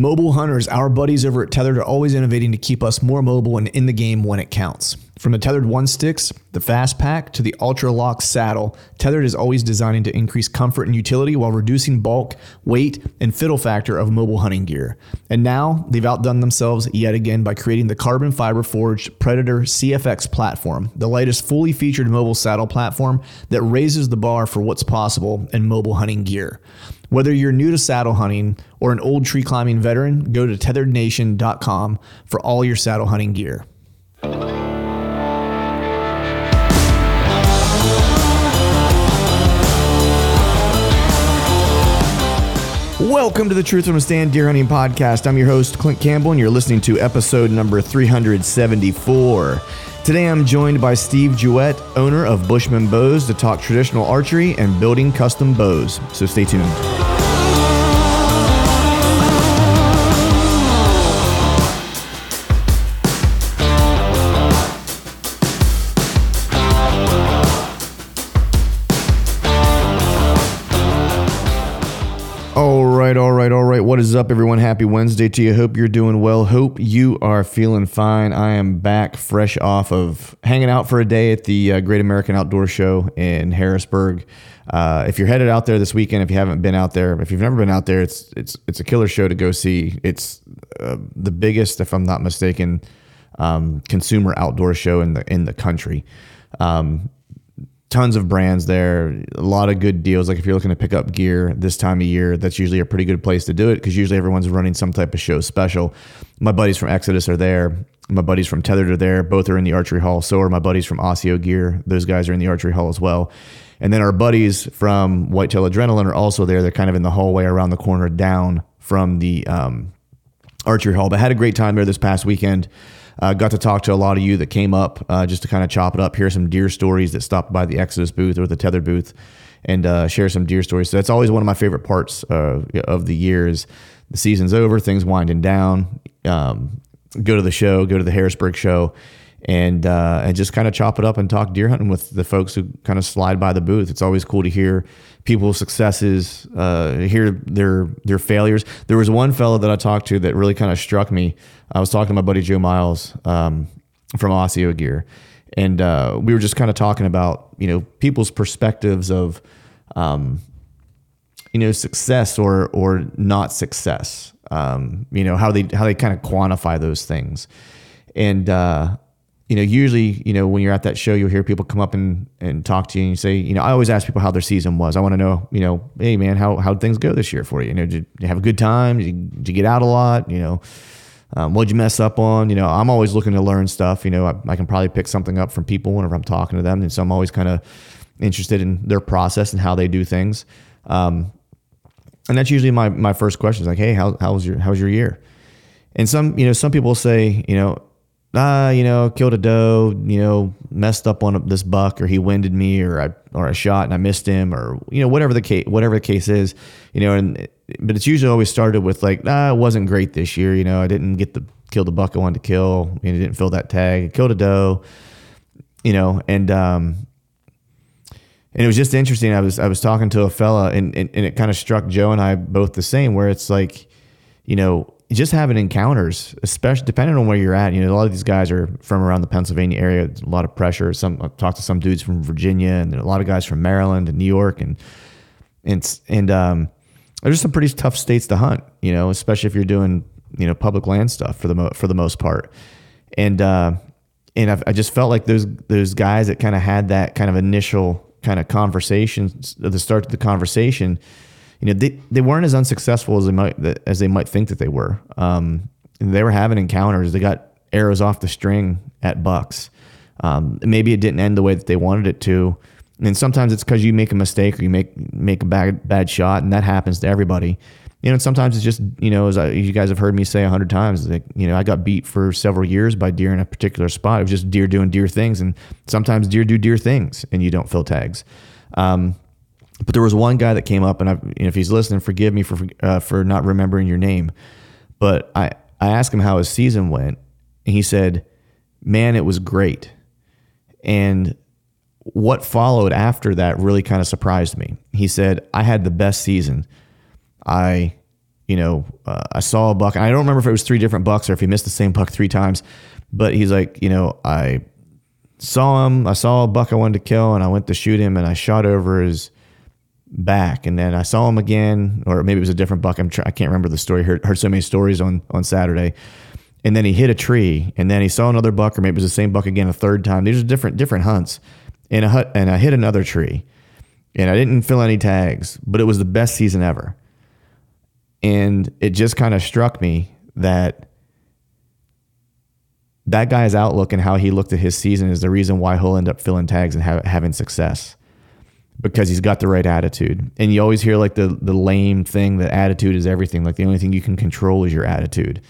Mobile hunters, our buddies over at Tethrd are always innovating to keep us more mobile and in the game when it counts. From the Tethrd One Sticks, the Fast Pack, to the Ultra Lock saddle, Tethrd is always designing to increase comfort and utility while reducing bulk, weight, and fiddle factor of mobile hunting gear. And now they've outdone themselves yet again by creating the carbon fiber forged Predator CFX platform, the latest fully featured mobile saddle platform that raises the bar for what's possible in mobile hunting gear. Whether you're new to saddle hunting or an old tree climbing veteran, go to tethrdnation.com for all your saddle hunting gear. Welcome to the Truth from a Stand Deer Hunting Podcast. I'm your host, Clint Campbell, and you're listening to episode number 374. Today I'm joined by Steve Jewett, owner of Bushmen Bows, to talk traditional archery and building custom bows. So stay tuned. What is up, everyone? Happy Wednesday to you. Hope you're doing well. Hope you are feeling fine. I am back fresh off of hanging out for a day at the uh, Great American Outdoor Show in Harrisburg. Uh, if you're headed out there this weekend, if you haven't been out there, if you've never been out there, it's it's it's a killer show to go see. It's uh, the biggest, if I'm not mistaken, um, consumer outdoor show in the in the country. Um, tons of brands there, a lot of good deals. Like if you're looking to pick up gear this time of year, that's usually a pretty good place to do it because usually everyone's running some type of show special. My buddies from Exodus are there. My buddies from Tethrd are there. Both are in the archery hall. So are my buddies from Osseo Gear. Those guys are in the archery hall as well. And then our buddies from Whitetail Adrenaline are also there. They're kind of in the hallway around the corner down from the um, archery hall. But had a great time there this past weekend. Uh, got to talk to a lot of you that came up uh, just to kind of chop it up, hear some deer stories that stopped by the Exodus booth or the Tethrd booth, and uh, share some deer stories. So that's always one of my favorite parts uh, of the year. Is the season's over, things winding down. Um, go to the show, go to the Harrisburg show, and uh, and just kind of chop it up and talk deer hunting with the folks who kind of slide by the booth. It's always cool to hear people's successes, uh, hear their their failures. There was one fellow that I talked to that really kind of struck me. I was talking to my buddy Joe Miles um, from Osseo Gear, and uh, we were just kind of talking about you know people's perspectives of um, you know success or or not success. Um, you know how they how they kind of quantify those things, and uh, you know, usually, you know, when you're at that show, you'll hear people come up and, and talk to you and you say, you know, I always ask people how their season was. I want to know, you know, hey man, how, how'd things go this year for you? You know, did you have a good time? Did you, did you get out a lot? You know, um, what'd you mess up on? You know, I'm always looking to learn stuff. You know, I, I can probably pick something up from people whenever I'm talking to them. And so I'm always kind of interested in their process and how they do things. Um, and that's usually my, my first question is like, Hey, how, how was your, how was your year? And some, you know, some people say, you know, ah, you know, killed a doe, you know, messed up on this buck, or he winded me, or I or I shot and I missed him, or you know, whatever the case, whatever the case is, you know, and but it's usually always started with like, ah, it wasn't great this year, you know, I didn't get the kill the buck I wanted to kill, and know, didn't fill that tag, I killed a doe, you know, and um, and it was just interesting. I was I was talking to a fella, and and, and it kind of struck Joe and I both the same, where it's like, you know just having encounters, especially depending on where you're at. You know, a lot of these guys are from around the Pennsylvania area. a lot of pressure. Some talked to some dudes from Virginia, and a lot of guys from Maryland and New York, and and and um, there's some pretty tough states to hunt. You know, especially if you're doing you know public land stuff for the mo- for the most part, and uh, and I've, I just felt like those those guys that kind of had that kind of initial kind of conversation, the start of the conversation you know, they, they weren't as unsuccessful as they might as they might think that they were. Um, they were having encounters. They got arrows off the string at bucks. Um, maybe it didn't end the way that they wanted it to. And sometimes it's because you make a mistake or you make make a bad bad shot, and that happens to everybody. You know, sometimes it's just you know, as I, you guys have heard me say a hundred times, like you know, I got beat for several years by deer in a particular spot. It was just deer doing deer things, and sometimes deer do deer things, and you don't fill tags. Um, but there was one guy that came up, and I, if he's listening, forgive me for uh, for not remembering your name. But I I asked him how his season went, and he said, "Man, it was great." And what followed after that really kind of surprised me. He said, "I had the best season. I, you know, uh, I saw a buck. I don't remember if it was three different bucks or if he missed the same buck three times, but he's like, you know, I saw him. I saw a buck I wanted to kill, and I went to shoot him, and I shot over his." Back and then I saw him again or maybe it was a different buck. I'm tr- I can't remember the story. Heard, heard so many stories on on Saturday. And then he hit a tree and then he saw another buck or maybe it was the same buck again a third time. These are different different hunts. And a hut and I hit another tree and I didn't fill any tags but it was the best season ever. And it just kind of struck me that that guy's outlook and how he looked at his season is the reason why he'll end up filling tags and ha- having success because he's got the right attitude. And you always hear like the the lame thing that attitude is everything. Like the only thing you can control is your attitude,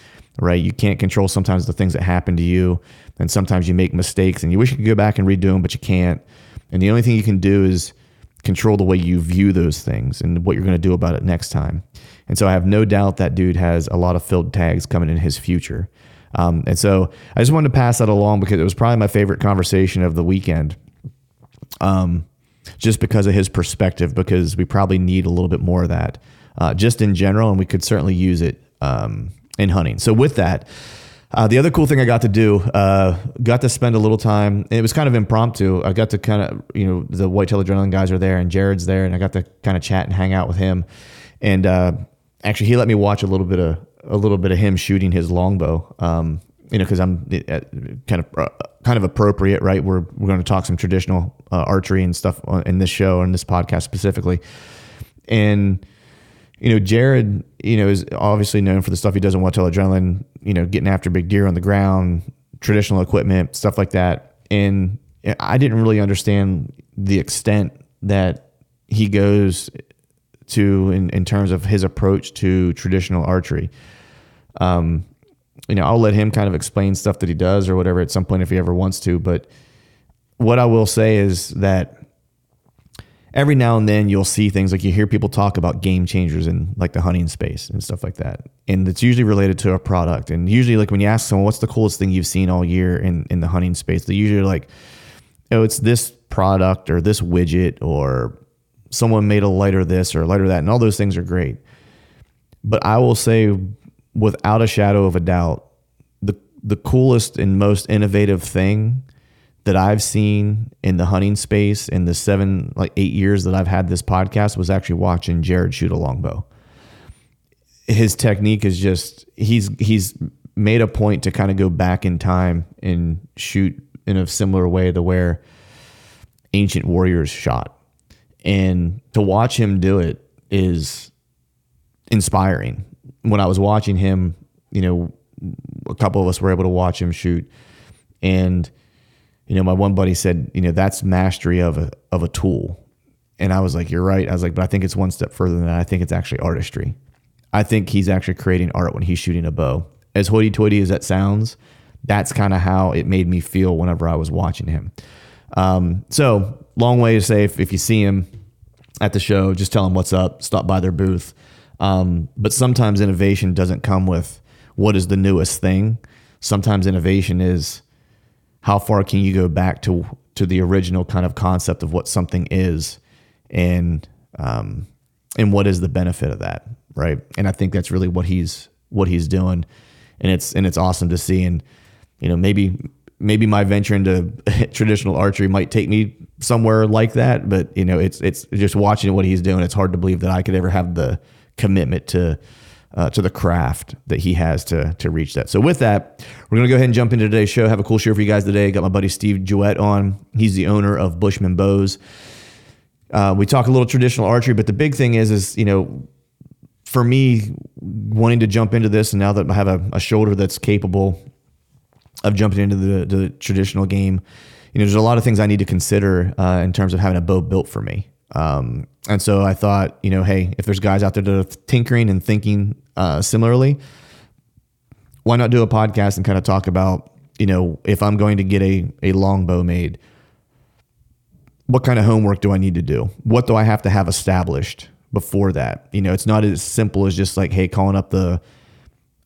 right? You can't control sometimes the things that happen to you, and sometimes you make mistakes, and you wish you could go back and redo them, but you can't. And the only thing you can do is control the way you view those things and what you're going to do about it next time. And so I have no doubt that dude has a lot of filled tags coming in his future. Um, and so I just wanted to pass that along because it was probably my favorite conversation of the weekend. Um, just because of his perspective, because we probably need a little bit more of that uh, just in general, and we could certainly use it um, in hunting. So, with that, uh, the other cool thing I got to do, uh, got to spend a little time. It was kind of impromptu. I got to kind of, you know, the Whitetail Adrenaline guys are there, and Jared's there, and I got to kind of chat and hang out with him. And uh, actually, he let me watch a little bit of a little bit of him shooting his longbow. Um, you know, because I'm uh, kind of uh, kind of appropriate, right? We're we're going to talk some traditional uh, archery and stuff in this show and this podcast specifically, and you know, Jared, you know, is obviously known for the stuff he does in Whitetail Adrenaline, you know, getting after big deer on the ground, traditional equipment, stuff like that. And I didn't really understand the extent that he goes to in, in terms of his approach to traditional archery. Um, you know, I'll let him kind of explain stuff that he does or whatever at some point if he ever wants to. But what I will say is that every now and then you'll see things like you hear people talk about game changers in like the hunting space and stuff like that. And it's usually related to a product. And usually like when you ask someone what's the coolest thing you've seen all year in, in the hunting space, they usually like, oh, it's this product or this widget or someone made a lighter this or a lighter that. And all those things are great. But I will say without a shadow of a doubt, the the coolest and most innovative thing that I've seen in the hunting space in the seven like eight years that I've had this podcast was actually watching Jared shoot a longbow. His technique is just he's he's made a point to kind of go back in time and shoot in a similar way to where ancient warriors shot. And to watch him do it is inspiring when I was watching him, you know, a couple of us were able to watch him shoot, and you know, my one buddy said, you know, that's mastery of a of a tool, and I was like, you're right. I was like, but I think it's one step further than that. I think it's actually artistry. I think he's actually creating art when he's shooting a bow. As hoity-toity as that sounds, That's kind of how it made me feel whenever I was watching him. Um, so long way to say if, if you see him at the show, just tell him what's up, stop by their booth. Um, but sometimes innovation doesn't come with what is the newest thing. Sometimes innovation is how far can you go back to to the original kind of concept of what something is, and um, and what is the benefit of that, right? And I think that's really what he's what he's doing, and it's and it's awesome to see. And you know, maybe maybe my venture into traditional archery might take me somewhere like that, but you know, it's it's just watching what he's doing. It's hard to believe that I could ever have the commitment to uh, to the craft that he has to to reach that. So with that, we're gonna go ahead and jump into today's show. Have a cool show for you guys today. Got my buddy Steve Jewett on. He's the owner of Bushmen Bows. Uh, we talk a little traditional archery, but the big thing is, is you know, for me wanting to jump into this, and now that I have a, a shoulder that's capable of jumping into the, the, traditional game, you know, there's a lot of things I need to consider uh, in terms of having a bow built for me. Um, and so I thought, you know, hey, if there's guys out there that are tinkering and thinking uh, similarly, why not do a podcast and kind of talk about, you know, if I'm going to get a, a longbow made, what kind of homework do I need to do? What do I have to have established before that? You know, it's not as simple as just like, hey, calling up the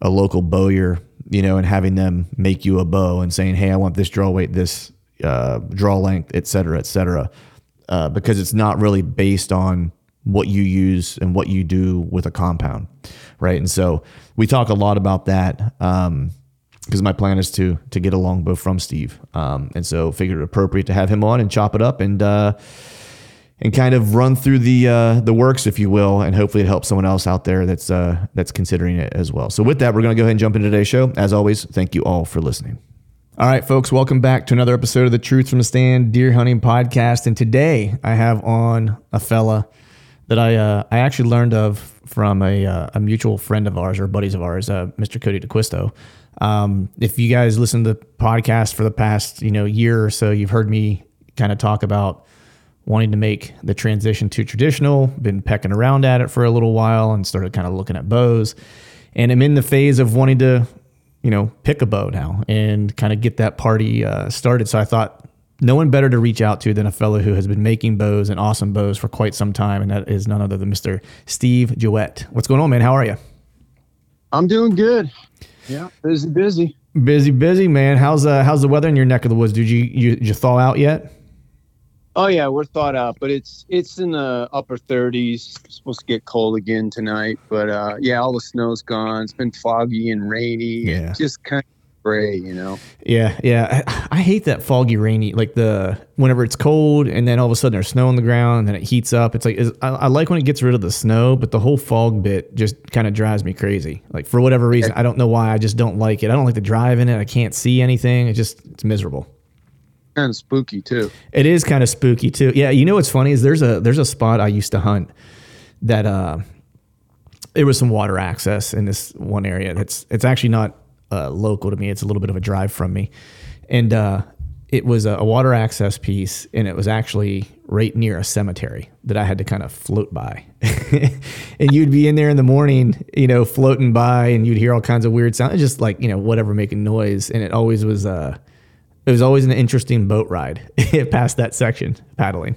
a local bowyer, you know, and having them make you a bow and saying, hey, I want this draw weight, this uh, draw length, et cetera, et cetera uh, because it's not really based on what you use and what you do with a compound, right? And so we talk a lot about that um, because my plan is to to get a longbow from Steve, um, and so figured it appropriate to have him on and chop it up and uh, and kind of run through the uh, the works, if you will, and hopefully it helps someone else out there that's uh, that's considering it as well. So with that, we're going to go ahead and jump into today's show. As always, thank you all for listening. All right, folks, welcome back to another episode of the Truth from the Stand Deer Hunting Podcast. And today I have on a fella that I uh, I actually learned of from a, uh, a mutual friend of ours or buddies of ours, uh, Mr. Cody DeQuisto. Um, if you guys listen to the podcast for the past you know year or so, you've heard me kind of talk about wanting to make the transition to traditional. Been pecking around at it for a little while and started kind of looking at bows. And I'm in the phase of wanting to you know, pick a bow now and kind of get that party uh, started. So I thought no one better to reach out to than a fellow who has been making bows and awesome bows for quite some time, and that is none other than Mr. Steve Jewett. What's going on, man? How are you? I'm doing good. Yeah, busy, busy, busy, busy, man. How's uh how's the weather in your neck of the woods? Did you you, did you thaw out yet? Oh yeah, we're thawed out, but it's it's in the upper 30s. It's supposed to get cold again tonight, but uh, yeah, all the snow's gone. It's been foggy and rainy. Yeah, just kind of gray, you know. Yeah, yeah. I, I, hate that foggy, rainy. Like the whenever it's cold and then all of a sudden there's snow on the ground and then it heats up. It's like I, I, like when it gets rid of the snow, but the whole fog bit just kind of drives me crazy. Like for whatever reason, I don't know why. I just don't like it. I don't like the drive in it. I can't see anything. It just it's miserable kind of spooky too. It is kind of spooky too. Yeah, you know what's funny is there's a there's a spot I used to hunt that uh there was some water access in this one area. That's it's actually not uh, local to me. It's a little bit of a drive from me, and uh, it was a, a water access piece, and it was actually right near a cemetery that I had to kind of float by. and you'd be in there in the morning, you know, floating by, and you'd hear all kinds of weird sounds, just like you know whatever making noise, and it always was. Uh, it was always an interesting boat ride past that section paddling.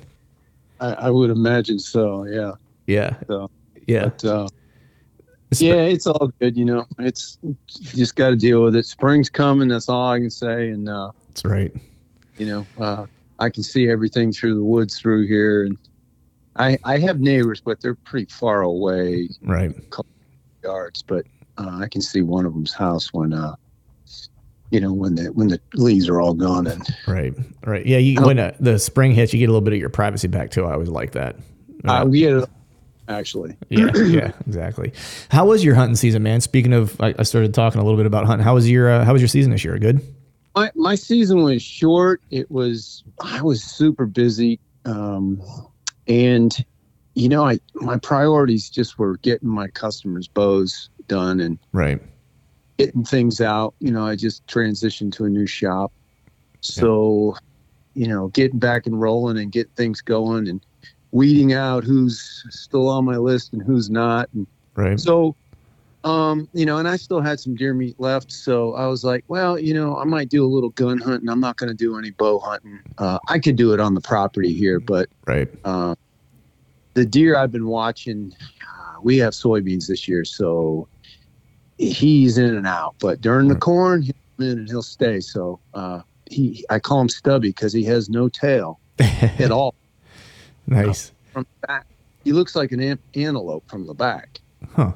I, I, would imagine so. Yeah. Yeah. So, yeah. But, uh, yeah, it's all good. You know, it's you just got to deal with it. Spring's coming. That's all I can say. And uh, that's right. You know, uh, I can see everything through the woods through here, and I I have neighbors, but they're pretty far away. Right. Yards, but uh, I can see one of them's house when uh, you know when the when the leaves are all gone and right right. Yeah you, when uh, the spring hits you get a little bit of your privacy back too. I always like that. Uh, we get actually. Yeah yeah exactly. How was your hunting season man? Speaking of i, I started talking a little bit about hunting. How was your uh, how was your season this year? Good? My my season was short. It was i was super busy um and you know i my priorities just were getting my customers bows done and right getting things out. You know, I just transitioned to a new shop. So, you know, getting back and rolling and get things going and weeding out who's still on my list and who's not. And right. So, um, you know, and I still had some deer meat left, so I was like, well, you know, I might do a little gun hunting. I'm not going to do any bow hunting. Uh, I could do it on the property here, but Right. uh, the deer I've been watching, uh, we have soybeans this year, so he's in and out. But during the corn, he'll come in and he'll stay. So uh, he, I call him Stubby because he has no tail at all nice. from the back. He looks like an an- antelope from the back. Huh.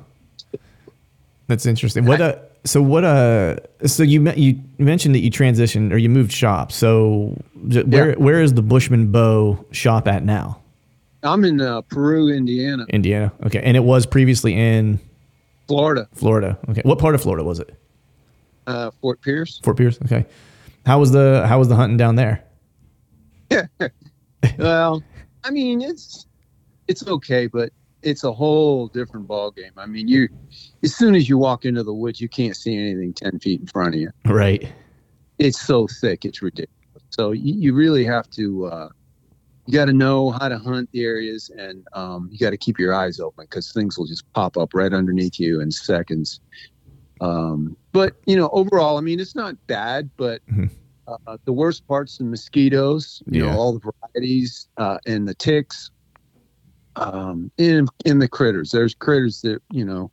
That's interesting. What uh so what uh so you me- you mentioned that you transitioned or you moved shop. So where Yeah. where is the Bushmen Bow shop at now? I'm in uh, Peru, Indiana, Indiana. Okay. And it was previously in Florida, Florida. Okay. What part of Florida was it? uh, Fort Pierce. Fort Pierce. Okay. How was the how was the hunting down there? Yeah. Well, I mean, it's it's okay, but it's a whole different ball game. I mean, you as soon as you walk into the woods, you can't see anything ten feet in front of you. Right. It's so thick, it's ridiculous. So you, you really have to. Uh, you got to know how to hunt the areas, and um, you got to keep your eyes open because things will just pop up right underneath you in seconds. Um, but you know, overall, I mean, it's not bad, but Mhm. uh, the worst part's the mosquitoes. You Yeah. know, all the varieties uh, and the ticks, um, and and the critters. There's critters that you know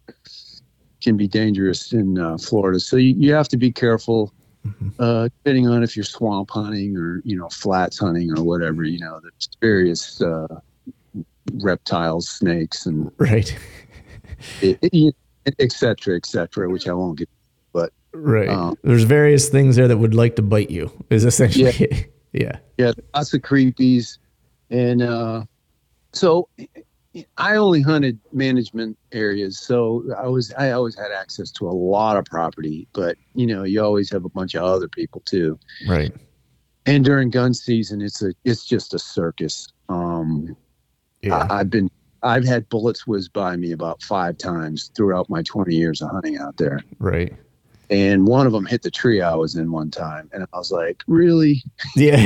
can be dangerous in uh, Florida, so you, you have to be careful. Mhm. Uh, depending on if you're swamp hunting or you know flats hunting or whatever, you know, there's various uh, reptiles, snakes, and Right. etc. it, et cetera, et cetera, which I won't get. But Right. Um, There's various things there that would like to bite you. Is essentially yeah. Yeah, lots of creepies, and uh, so I only hunted management areas, so I was I always had access to a lot of property, but you know you always have a bunch of other people too. Right. And during gun season, it's a it's just a circus. Um, Yeah. I, I've been I've had bullets whiz by me about five times throughout my 20 years of hunting out there. right. And one of them hit the tree I was in one time. And I was like, really? Yeah.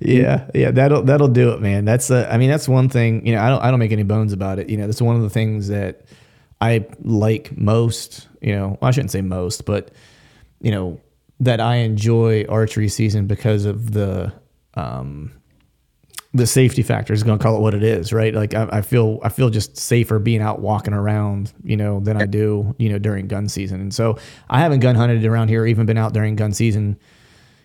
yeah. Yeah. That'll that'll do it, man. That's uh, I mean, that's one thing, you know, I don't I don't make any bones about it. You know, that's one of the things that I like most, you know, I shouldn't say most, but you know, that I enjoy archery season because of the um the safety factor is going to call it what it is, right? Like I, I feel, I feel just safer being out walking around, you know, than I do, you know, during gun season. And so I haven't gun hunted around here, even been out during gun season.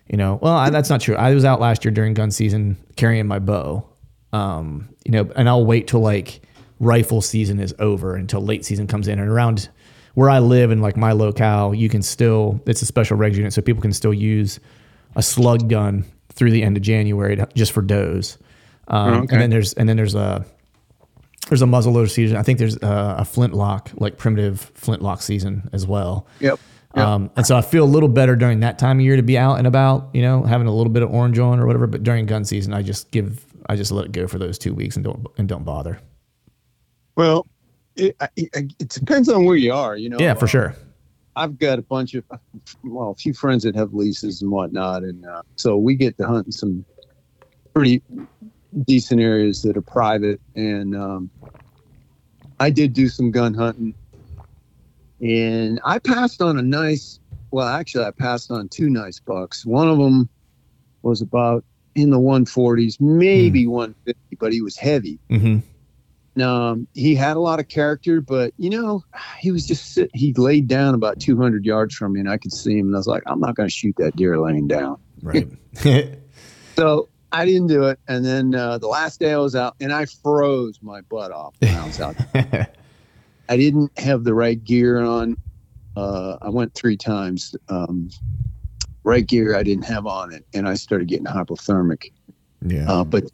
You know, well, I, that's not true. I was out last year during gun season carrying my bow. Um, you know, and I'll wait till like rifle season is over until late season comes in and around where I live and like my locale, you can still it's a special regs unit, so people can still use a slug gun through the end of January to, just for does. Um, Oh, okay. And then there's and then there's a there's a muzzleloader season. I think there's a, a flintlock like primitive flintlock season as well. Yep. Yep. Um, and so I feel a little better during that time of year to be out and about, you know, having a little bit of orange on or whatever. But during gun season, I just give, I just let it go for those two weeks and don't and don't bother. Well, it, it, it depends on where you are, you know. Yeah, for Uh, sure. I've got a bunch of, well, a few friends that have leases and whatnot, and uh, so we get to hunt some pretty decent areas that are private. And um, I did do some gun hunting, and I passed on a nice. Well, actually, I passed on two nice bucks. One of them was about in the 140s, maybe 150, but he was heavy. hmm Um, he had a lot of character, but you know, he was just sit, he laid down about 200 yards from me, and I could see him, and I was like, I'm not going to shoot that deer laying down. Right. So I didn't do it. And then uh, the last day I was out, and I froze my butt off when I was out. I didn't have the right gear on. Uh, I went three times. Um, right gear I didn't have on it, and I started getting hypothermic. yeah. Uh, but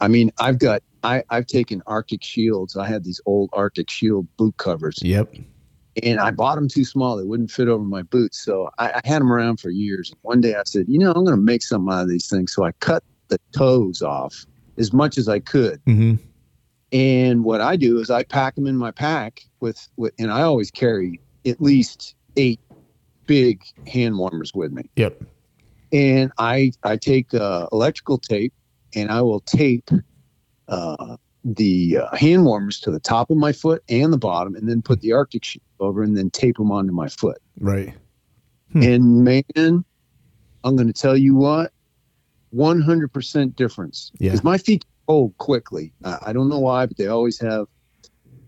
I mean, I've got I, I've taken Arctic shields. I had these old Arctic shield boot covers, yep. and I bought them too small. They wouldn't fit over my boots, so I, I had them around for years. One day I said, you know, I'm going to make something out of these things. So I cut the toes off as much as I could. hmm And what I do is I pack them in my pack with, with and I always carry at least eight big hand warmers with me. Yep. And I I take uh, electrical tape and I will tape uh, the uh, hand warmers to the top of my foot and the bottom, and then put the Arctic shield over, and then tape them onto my foot. Right. Hmm. And man, I'm going to tell you what, 100% difference. Yeah. Because my feet cold quickly. Uh, I don't know why, but they always have.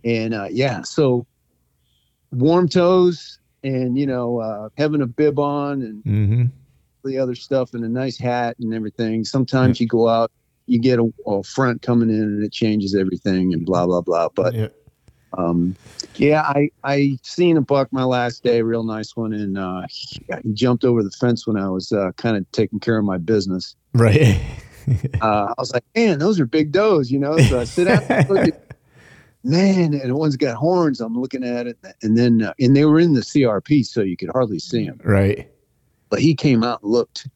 And uh, yeah, so warm toes and, you know, uh, having a bib on and Mm-hmm. the other stuff and a nice hat and everything. Sometimes you go out, you get a, a front coming in and it changes everything and blah, blah, blah. But yeah. Um, yeah, I I seen a buck my last day, real nice one, and uh, he, he jumped over the fence when I was uh, kind of taking care of my business. Right. Uh, I was like, man, those are big does, you know. So I sit down, and look at, man, and one's got horns. I'm looking at it, and then uh, and they were in the CRP, so you could hardly see him. right. But he came out and looked,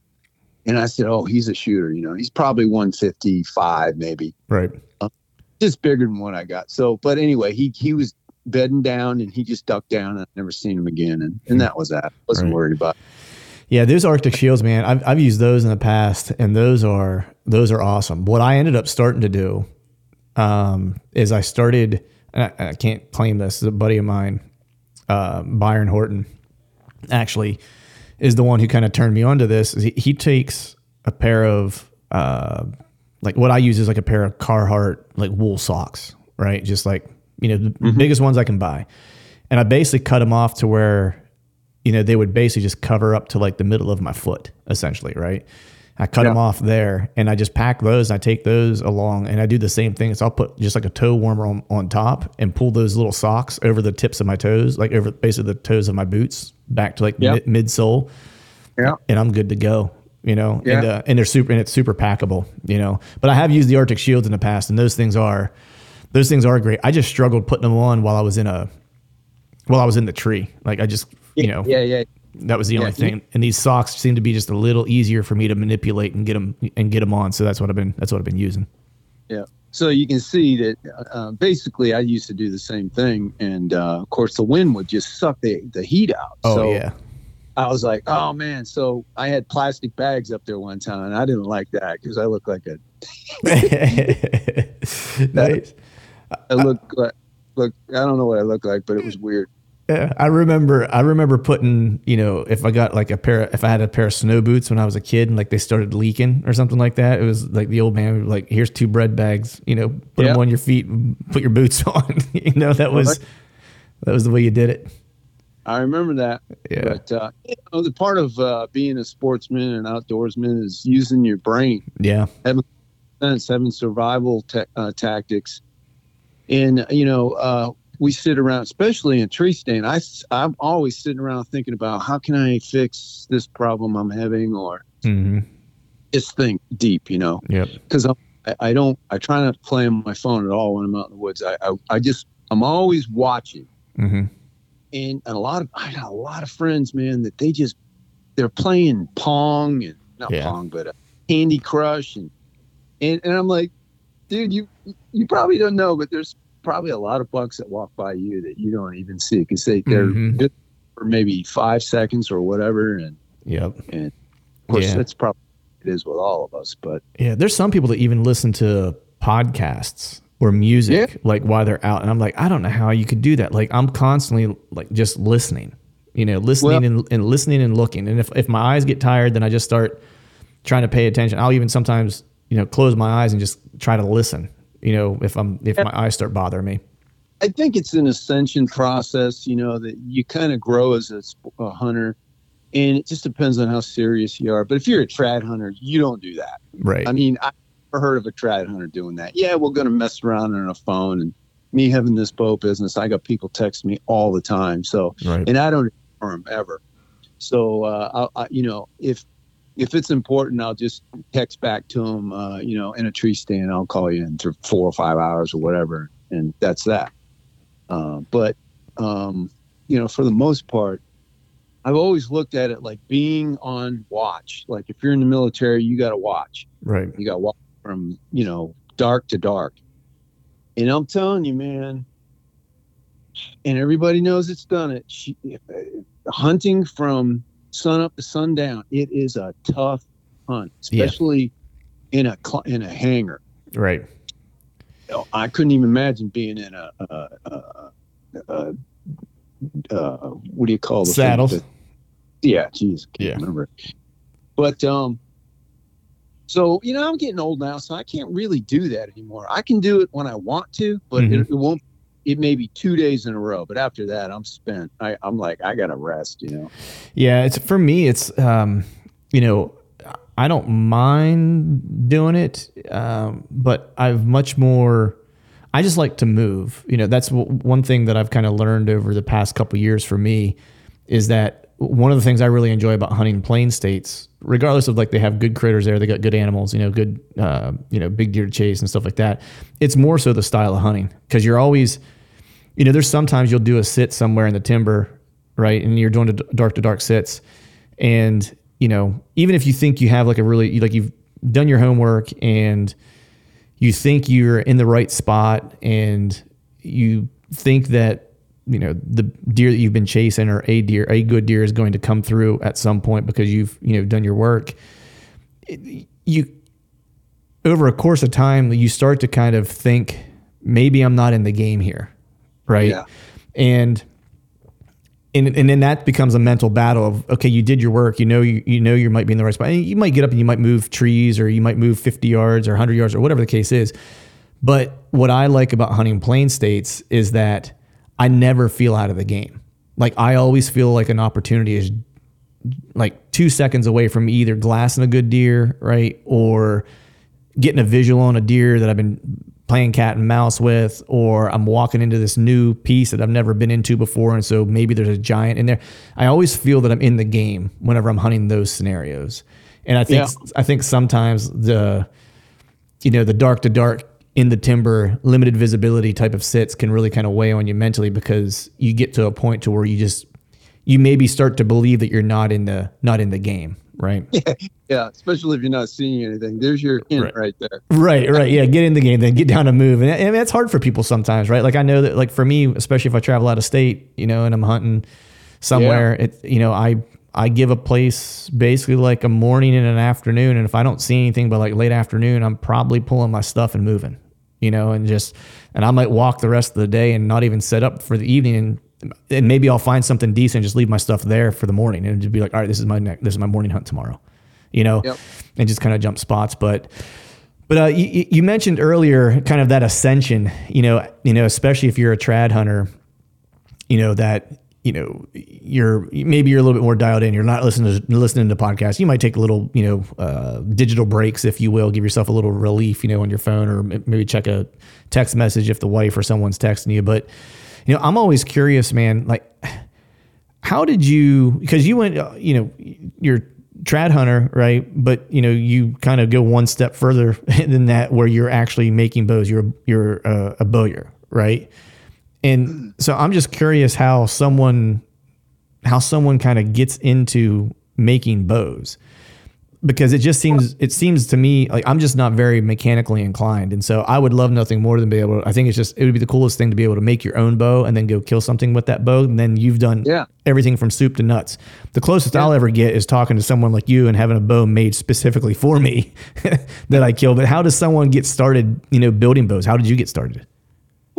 and I said, oh, he's a shooter, you know. He's probably 155, maybe. Right. Just bigger than what I got. So, but anyway, he he was bedding down and he just ducked down and I've never seen him again. And, and that was that. Wasn't Right. worried about. it. Yeah, those Arctic Shields, man. I've I've used those in the past, and those are those are awesome. What I ended up starting to do um, is I started. and I, I can't claim this. A buddy of mine, uh, Byron Horton, actually is the one who kind of turned me onto this. He, he takes a pair of uh, like what I use is like a pair of Carhartt like wool socks, right? Just like you know the mm-hmm. biggest ones I can buy, and I basically cut them off to where you know they would basically just cover up to like the middle of my foot, essentially, right? I cut them off there, and I just pack those. And I take those along, and I do the same thing. So I'll put just like a toe warmer on, on top, and pull those little socks over the tips of my toes, like over basically the toes of my boots, back to like Yeah. mid, midsole Yeah. and I'm good to go. You know, and uh, and they're super and it's super packable. You know, but I have used the Arctic Shields in the past, and those things are those things are great. I just struggled putting them on while I was in a while I was in the tree. Like I just you know Yeah, yeah. that was the only Yeah. thing. And these socks seem to be just a little easier for me to manipulate and get them and get them on. So that's what I've been that's what I've been using. Yeah. So you can see that uh, basically I used to do the same thing. And uh, of course, the wind would just suck the, the heat out. Oh so yeah, I was like, oh man. So I had plastic bags up there one time and I didn't like that because I look like a, nice. I look like, look, I don't know what I look like, but it was weird. Yeah, I remember. I remember putting, you know, if I got like a pair, if I had a pair of snow boots when I was a kid, and like they started leaking or something like that, it was like the old man would be like, "Here's two bread bags, you know, put Yeah. them on your feet, put your boots on." you know, that was that was the way you did it. I remember that. Yeah, But uh, you know, the part of uh, being a sportsman and outdoorsman is using your brain, yeah, sense, having survival ta- uh, tactics. And you know, uh, we sit around, especially in tree stand. I I'm always sitting around thinking about how can I fix this problem I'm having, or hmm just think deep. You know, yep, because I, I don't. I try not to play on my phone at all when I'm out in the woods. I I, I just I'm always watching. hmm and a lot of I got a lot of friends, man, that they just they're playing Pong and not Yeah. Pong, but uh, Candy Crush and, and and I'm like, dude, you you probably don't know, but there's probably a lot of bucks that walk by you that you don't even see because they they're Mhm. good for maybe five seconds or whatever, and yep. and of course Yeah. that's probably it is with all of us, but Yeah, there's some people that even listen to podcasts or music like while they're out, and I'm like, I don't know how you could do that. Like I'm constantly like just listening, you know, listening and, and listening and looking. And if if my eyes get tired, then I just start trying to pay attention. I'll even sometimes you know close my eyes and just try to listen. You know, if I'm if my eyes start bothering me. I think it's an ascension process, you know, that you kind of grow as a, a hunter, and it just depends on how serious you are. But if you're a trad hunter, you don't do that. Right. I mean, never heard of a trad hunter doing that. Yeah, we're going to mess around on a phone, and me having this bow business, I got people text me all the time. So, right. and I don't ignore them ever. So, uh, I, I, you know, if if it's important, I'll just text back to them. Uh, you know, in a tree stand, I'll call you in for four or five hours or whatever, and that's that. Uh, but um, you know, for the most part, I've always looked at it like being on watch. Like if you're in the military, you got to watch. Right. You got to watch from you know dark to dark. And I'm telling you, man, and everybody knows it's done it. She, uh, hunting from sun up to sundown, it is a tough hunt, Yeah. especially in a in a hangar. Right. I couldn't even imagine being in a, a, a, a, a what do you call the saddles? Thing? Yeah, jeez, can't Yeah. remember. But um, so you know, I'm getting old now, so I can't really do that anymore. I can do it when I want to, but Mhm. it, it won't. It may be two days in a row, but after that, I'm spent. I, I'm like, I gotta rest. You know. Yeah, it's for me. It's um, you know, I don't mind doing it, um, but I've much more. I just like to move. You know, that's w- one thing that I've kind of learned over the past couple years for me is that one of the things I really enjoy about hunting plain states, regardless of like they have good critters there, they got good animals, you know, good, uh, you know, big deer to chase and stuff like that. It's more so the style of hunting because you're always, you know, there's sometimes you'll do a sit somewhere in the timber, right, and you're doing the dark to dark sits, and you know, even if you think you have like a really like you've done your homework and you think you're in the right spot and you think that you know the deer that you've been chasing or a deer a good deer is going to come through at some point because you've you know done your work. It- you over a course of time you start to kind of think maybe I'm not in the game here right? Yeah. and and, and then that becomes a mental battle of okay you did your work you know you, you know you might be in the right spot. And you might get up and you might move trees or you might move 50 yards or 100 yards or whatever the case is. But what i like about hunting plain states is that i never feel out of the game like i always feel like an opportunity is like two seconds away from either glassing a good deer right or getting a visual on a deer that I've been playing cat and mouse with, or I'm walking into this new piece that I've never been into before. And so maybe there's a giant in there. I always feel that I'm in the game whenever I'm hunting those scenarios. And I think, Yeah. I think sometimes the, you know, the dark to dark in the timber, limited visibility type of sits can really kind of weigh on you mentally because you get to a point to where you just, you maybe start to believe that you're not in the, not in the game. Right. Yeah, yeah. especially if you're not seeing anything. There's your hint Right. right, there. Right, right. Yeah, get in the game, then get down and move. And mean, it's hard for people sometimes, right? Like I know that, like for me, especially if I travel out of state, you know, and I'm hunting somewhere, it, you know, I I give a place basically like a morning and an afternoon, and if I don't see anything but like late afternoon, I'm probably pulling my stuff and moving, you know, and just and I might walk the rest of the day and not even set up for the evening and. And maybe I'll find something decent, just leave my stuff there for the morning, and just be like, "All right, this is my next, this is my morning hunt tomorrow," you know, Yep. and just kind of jump spots. But but uh, you, you mentioned earlier kind of that ascension, you know, you know, especially if you're a trad hunter, you know that you know you're maybe you're a little bit more dialed in. You're not listening to listening to podcasts. You might take a little, you know, uh, digital breaks, if you will, give yourself a little relief, you know, on your phone, or maybe check a text message if the wife or someone's texting you. But you know, I'm always curious, man. Like, how did you? Because you went, uh, you know, you're trad hunter, right? But you know, you kind of go one step further than that, where you're actually making bows. You're you're a bowyer, right? And so I'm just curious how someone how someone kind of gets into making bows because it just seems it seems to me like I'm just not very mechanically inclined, and so I would love nothing more than be able. I think it's just it would be the coolest thing to be able to make your own bow and then go kill something with that bow, and then you've done Yeah. everything from soup to nuts. The closest I'll ever get is talking to someone like you and having a bow made specifically for me that I kill. But how does someone get started? You know, building bows. How did you get started?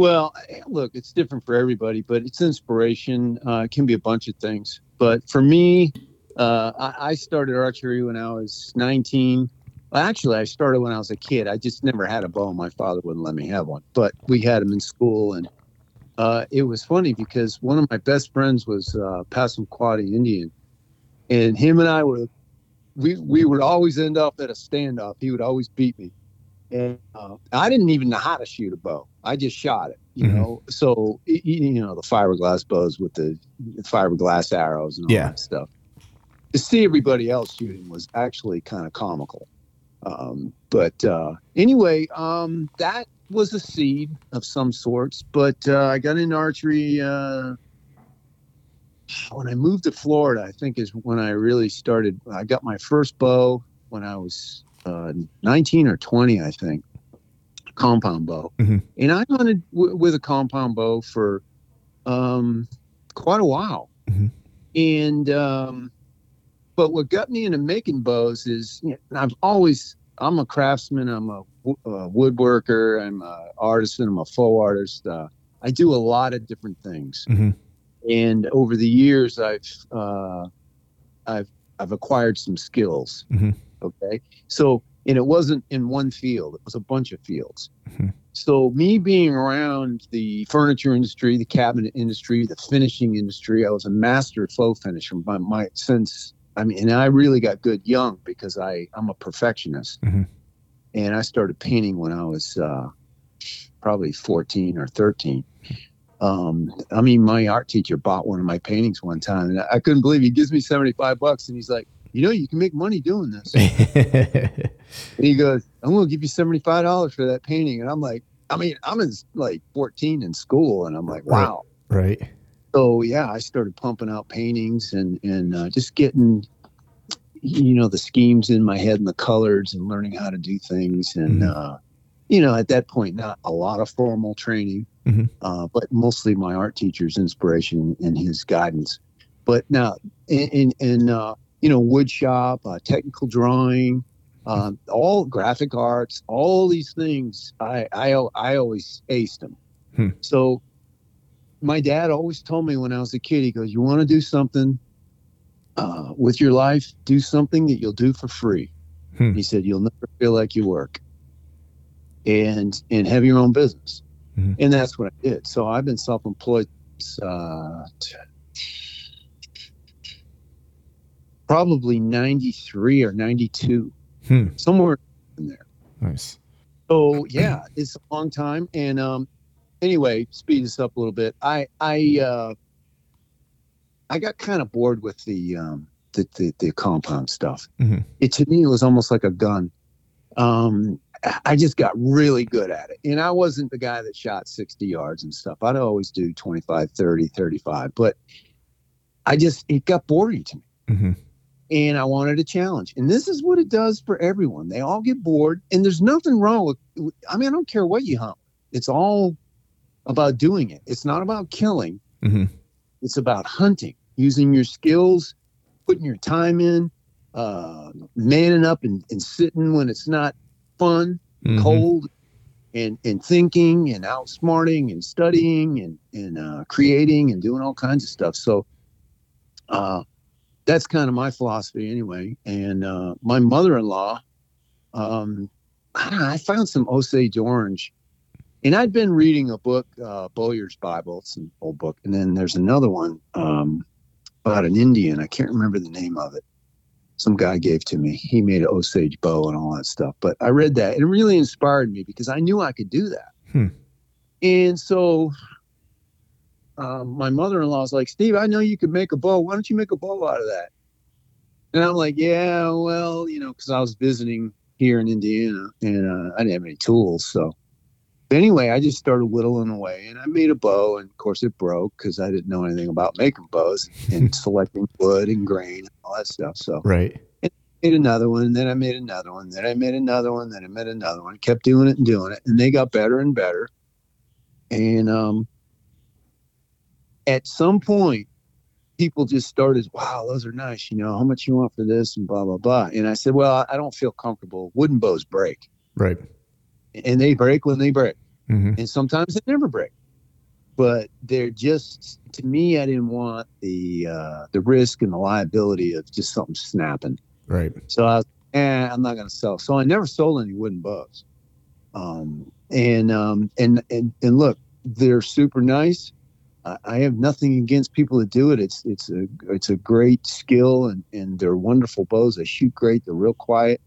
Well, look, it's different for everybody, but it's inspiration. Uh, it can be a bunch of things. But for me, uh, I, I started archery when I was 19. Well, actually, I started when I was a kid. I just never had a bow. My father wouldn't let me have one, but we had them in school. And uh, it was funny because one of my best friends was uh, Passamaquoddy Indian. And him and I were, we, we would always end up at a standoff. He would always beat me. And uh, I didn't even know how to shoot a bow. I just shot it, you Mhm. know. So you know the fiberglass bows with the fiberglass arrows and all Yeah. that stuff. To see everybody else shooting was actually kind of comical. Um, but uh, anyway, um, that was a seed of some sorts. But uh, I got into archery uh, when I moved to Florida. I think is when I really started. I got my first bow when I was uh, 19 or 20, I think, compound bow. Mhm. And I hunted w- with a compound bow for um, quite a while. Mhm. And, um, but what got me into making bows is, you know, I've always, I'm a craftsman, I'm a w- uh, woodworker. I'm a artisan. I'm a faux artist. Uh, I do a lot of different things. Mhm. And over the years, I've uh, I've I've acquired some skills. Mhm. Okay, so and it wasn't in one field; it was a bunch of fields. Mhm. So me being around the furniture industry, the cabinet industry, the finishing industry, I was a master faux finisher. by my since I mean, and I really got good young because I I'm a perfectionist, Mhm. and I started painting when I was uh, probably 14 or 13. Um, I mean, my art teacher bought one of my paintings one time, and I couldn't believe he gives me 75 bucks, and he's like, "You know, you can make money doing this." And he goes, I'm going to give you $75 for that painting. And I'm like, I mean, I'm in like 14 in school. And I'm like, wow. right. So, yeah, I started pumping out paintings and, and uh, just getting, you know, the schemes in my head and the colors and learning how to do things. And, Mhm. uh, you know, at that point, not a lot of formal training, Mhm. uh, but mostly my art teacher's inspiration and his guidance. But now, in, in, in uh, you know, wood shop, uh, technical drawing, um, all graphic arts, all these things, I, I, I always aced them. Hmm. So my dad always told me when I was a kid, he goes, you want to do something uh, with your life, do something that you'll do for free. Hmm. He said, you'll never feel like you work and, and have your own business. Mhm. And that's what I did. So I've been self-employed, uh, t- probably 93 or 92 Hmm. somewhere in there. Nice. So yeah, it's a long time. And um, anyway, speed this up a little bit. I I uh, I got kind of bored with the um, the, the the compound stuff. Mhm. It to me it was almost like a gun. Um, I- just got really good at it. And I wasn't the guy that shot 60 yards and stuff. I'd always do 25, 30, 35. But I just it got boring to me Mhm. And I wanted a challenge. And this is what it does for everyone. They all get bored, and there's nothing wrong with. I mean, I don't care what you hunt. It's all about doing it. It's not about killing. Mhm. It's about hunting, using your skills, putting your time in, uh, manning up and, and sitting when it's not fun, Mhm. cold, and and thinking and outsmarting and studying and and uh, creating and doing all kinds of stuff. So, uh, that's kind of my philosophy anyway. And uh, my mother-in-law, um, I, don't know, I found some Osage orange, and I'd been reading a book, uh, Bowyer's Bible. It's an old book, and then there's another one um, about an Indian. I can't remember the name of it. Some guy gave to me. He made an Osage bow and all that stuff. But I read that, and it really inspired me because I knew I could do that. Hmm. And so um, my mother-in-law was like, Steve, I know you could make a bow. Why don't you make a bow out of that? And I'm like, yeah, well, you know, because I was visiting here in Indiana and uh, I didn't have any tools. So but anyway, I just started whittling away and I made a bow. And of course, it broke because I didn't know anything about making bows and selecting wood and grain and all that stuff. So Right. And I made another one, and then I made another one, then I made another one, then I made another one. Kept doing it and doing it, and they got better and better. And um, at some point, people just started, "Wow, those are nice. You know, how much you want for this?" And blah blah blah. And I said, "Well, I don't feel comfortable. Wooden bows break, Right. and they break when they break, Mhm. and sometimes they never break." But they're just to me. I didn't want the uh, the risk and the liability of just something snapping. Right. So I was, eh, I'm not going to sell. So I never sold any wooden bows. Um, and, um, and, and, and look, they're super nice. I, I have nothing against people that do it. It's, it's a, it's a great skill and, and they're wonderful bows. They shoot great. They're real quiet,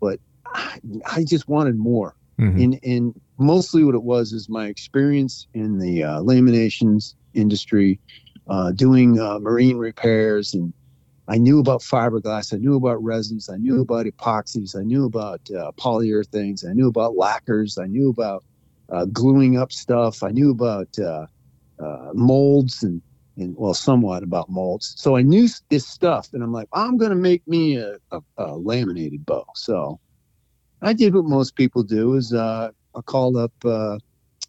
but I, I just wanted more. Mhm. And, and mostly what it was is my experience in the uh, laminations industry, uh, doing uh, marine repairs. And I knew about fiberglass. I knew about resins. I knew about epoxies. I knew about uh, polyurethanes. I knew about lacquers. I knew about uh, gluing up stuff. I knew about uh, molds and, and, well, somewhat about molds. So I knew this stuff. And I'm like, I'm going to make me a, a, a laminated bow. So I did what most people do is uh, I called up uh,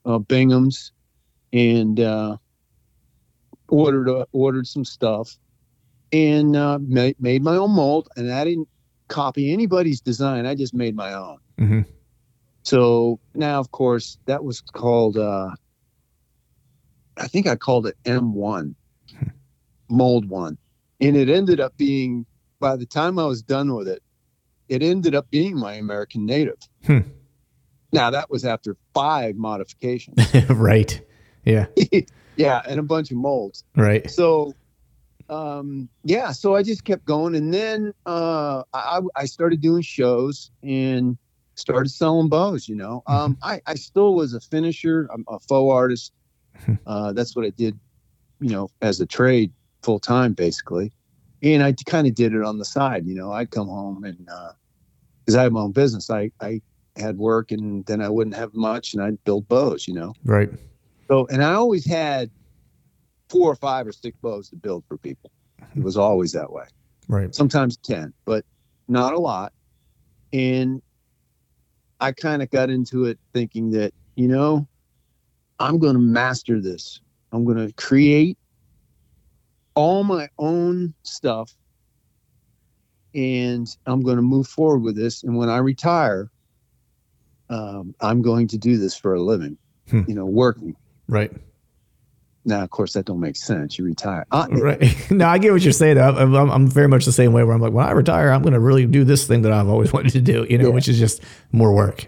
uh, Bingham's and uh, ordered uh, ordered some stuff and uh, made, made my own mold. And I didn't copy anybody's design. I just made my own. Mhm. So now, of course, that was called. I think I called it M1, mold one, and it ended up being. By the time I was done with it, it ended up being my American native. Hmm. Now that was after five modifications. right. Yeah. yeah, and a bunch of molds. Right. So, um, yeah, so I just kept going, and then uh, I, I started doing shows and started selling bows. You know, um, I, I still was a finisher. I'm a faux artist. Uh, that's what I did, you know, as a trade full time, basically. And I kind of did it on the side. You know, I'd come home and because I had my own business, I I had work, and then I wouldn't have much, and I'd build bows. You know. Right. So, and I always had four or five or six bows to build for people. It was always that way. Right. Sometimes 10, but not a lot. And I kind of got into it thinking that, you know, I'm going to master this. I'm going to create all my own stuff and I'm going to move forward with this. And when I retire, um, I'm going to do this for a living, Hmm. you know, working. Right. Now, of course, that don't make sense. You retire. Uh, Right. no, I get what you're saying. I'm, I'm, I'm very much the same way where I'm like, when I retire, I'm going to really do this thing that I've always wanted to do, you know, Yeah. which is just more work.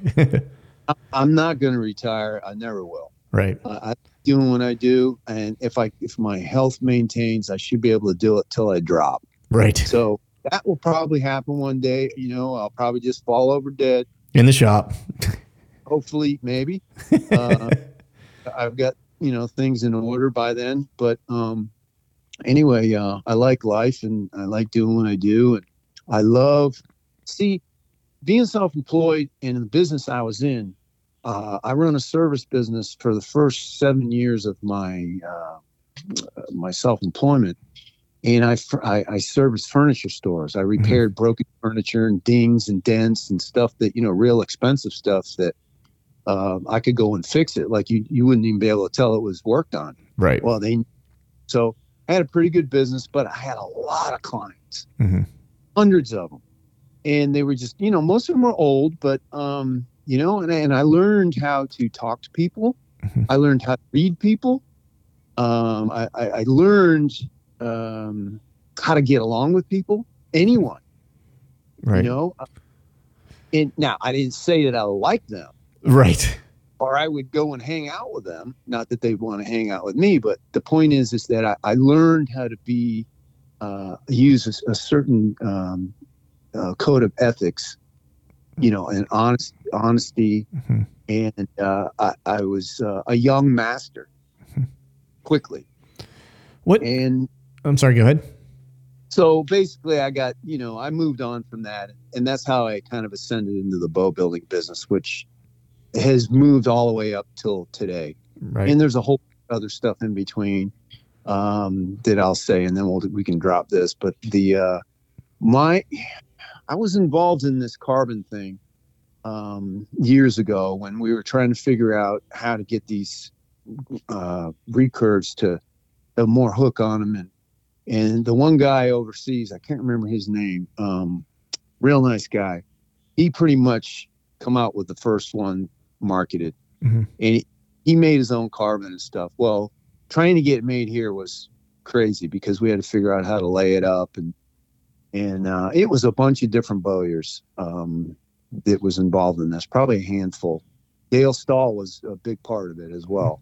I'm not going to retire. I never will. Right. Uh, I'm doing what I do, and if I if my health maintains, I should be able to do it till I drop. Right. So that will probably happen one day. You know, I'll probably just fall over dead. In the shop. Hopefully, maybe. Uh, I've got you know things in order by then. But um, anyway, uh, I like life and I like doing what I do, and I love see being self-employed and in the business I was in. Uh, I run a service business for the first seven years of my uh, my self-employment, and I, I I serviced furniture stores. I repaired broken furniture and dings and dents and stuff that you know real expensive stuff that uh, I could go and fix it. Like you you wouldn't even be able to tell it was worked on. Right. Well, they so I had a pretty good business, but I had a lot of clients, Mhm. hundreds of them, and they were just you know most of them were old, but um you know and I, and I learned how to talk to people. Mhm. I learned how to read people. Um, I, I, I learned um, how to get along with people, anyone, Right. you know. And now I didn't say that I like them Right. or I would go and hang out with them. Not that they want to hang out with me, but the point is, is that I, I learned how to be, uh, use a, a certain um, uh, code of ethics, you know, and honest, honesty, Mhm. and uh, I, I was uh, a young master quickly, What? and I'm sorry. Go ahead. so basically i got you know i moved on from that and that's how i kind of ascended into the bow building business which has moved all the way up till today Right. and there's a whole other stuff in between um, that i'll say and then we'll we can drop this but the uh, my i was involved in this carbon thing um, years ago when we were trying to figure out how to get these uh, recurves to have more hook on them and and the one guy overseas, I can't remember his name, um, real nice guy. He pretty much come out with the first one marketed, Mhm. and he, he made his own carbon and stuff. Well, trying to get it made here was crazy because we had to figure out how to lay it up and and uh, it was a bunch of different bowyers um, that was involved in this, probably a handful. Dale Stahl was a big part of it as well,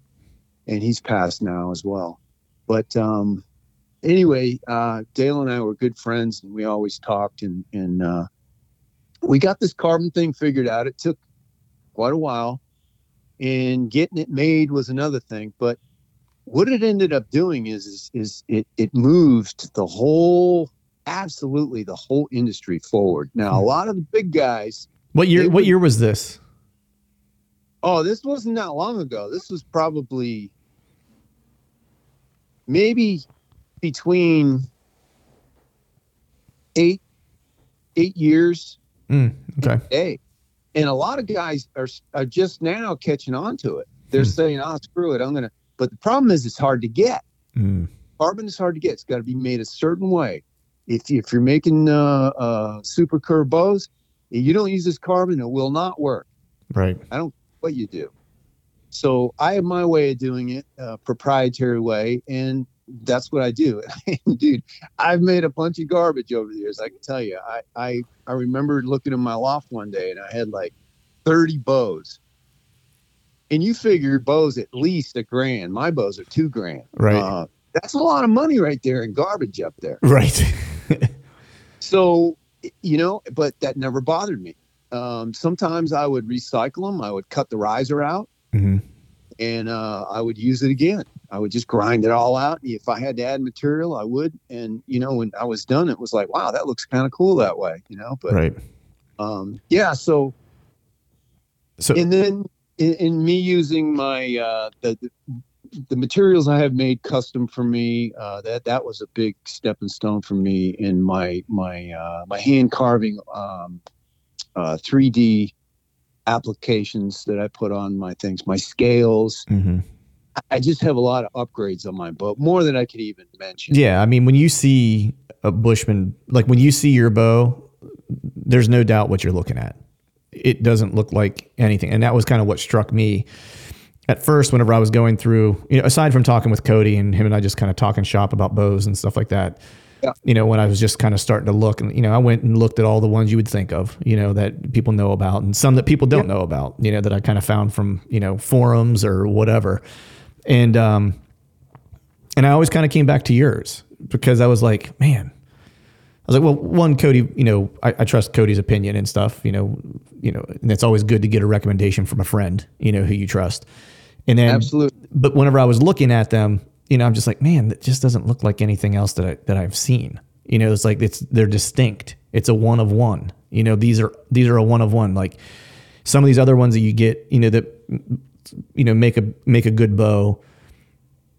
and he's passed now as well. But um, anyway, uh, Dale and I were good friends, and we always talked, and and uh, we got this carbon thing figured out. It took quite a while, and getting it made was another thing. But what it ended up doing is is, is it it moved the whole absolutely the whole industry forward. Now a lot of the big guys. What year? What would- year was this? Oh, this wasn't that long ago. This was probably maybe between eight eight years Mm, okay. day. And a lot of guys are are just now catching on to it. They're Hmm. saying, "Oh, screw it, I'm gonna." But the problem is, it's hard to get. Mm, Carbon is hard to get. It's got to be made a certain way. If if you're making uh, uh, super curved bows, you don't use this carbon, it will not work. Right. I don't what you do. So I have my way of doing it, uh, proprietary way, and that's what I do. Dude, I've made a bunch of garbage over the years. I can tell you. I I I remember looking in my loft one day, and I had like thirty bows. And you figure bows at least a grand. My bows are two grand. Right. Uh, that's a lot of money right there in garbage up there. Right. So, you know, but that never bothered me. Um, sometimes I would recycle them. I would cut the riser out hmm and uh, I would use it again. I would just grind it all out. If I had to add material, I would. And, you know, when I was done, it was like, wow, that looks kind of cool that way, you know? But, Right. um, yeah. So, So and then in, in me using my, uh, the, the, the materials I have made custom for me, uh, that, that was a big stepping stone for me in my, my, uh, my hand carving, um, uh, 3D applications that I put on my things, my scales. mhm. I just have a lot of upgrades on my boat, more than I could even mention. yeah, I mean, when you see a Bushmen, like when you see your bow, there's no doubt what you're looking at. It doesn't look like anything, and that was kind of what struck me at first. Whenever I was going through, you know, aside from talking with Cody and him and I just kind of talking shop about bows and stuff like that. Yeah. You know, when I was just kind of starting to look, and you know, I went and looked at all the ones you would think of, you know, that people know about, and some that people don't know about, you know, that I kind of found from you know forums or whatever, and um, and I always kind of came back to yours because I was like, man, I was like, well, one, Cody, you know, I, I trust Cody's opinion and stuff, you know, you know, and it's always good to get a recommendation from a friend, you know, who you trust. And then, Absolutely. but whenever I was looking at them, you know, I'm just like, man, that just doesn't look like anything else that I, that I've seen. You know, it's like it's they're distinct. It's a one of one. You know, these are these are a one of one. Like some of these other ones that you get, you know, that you know make a make a good bow.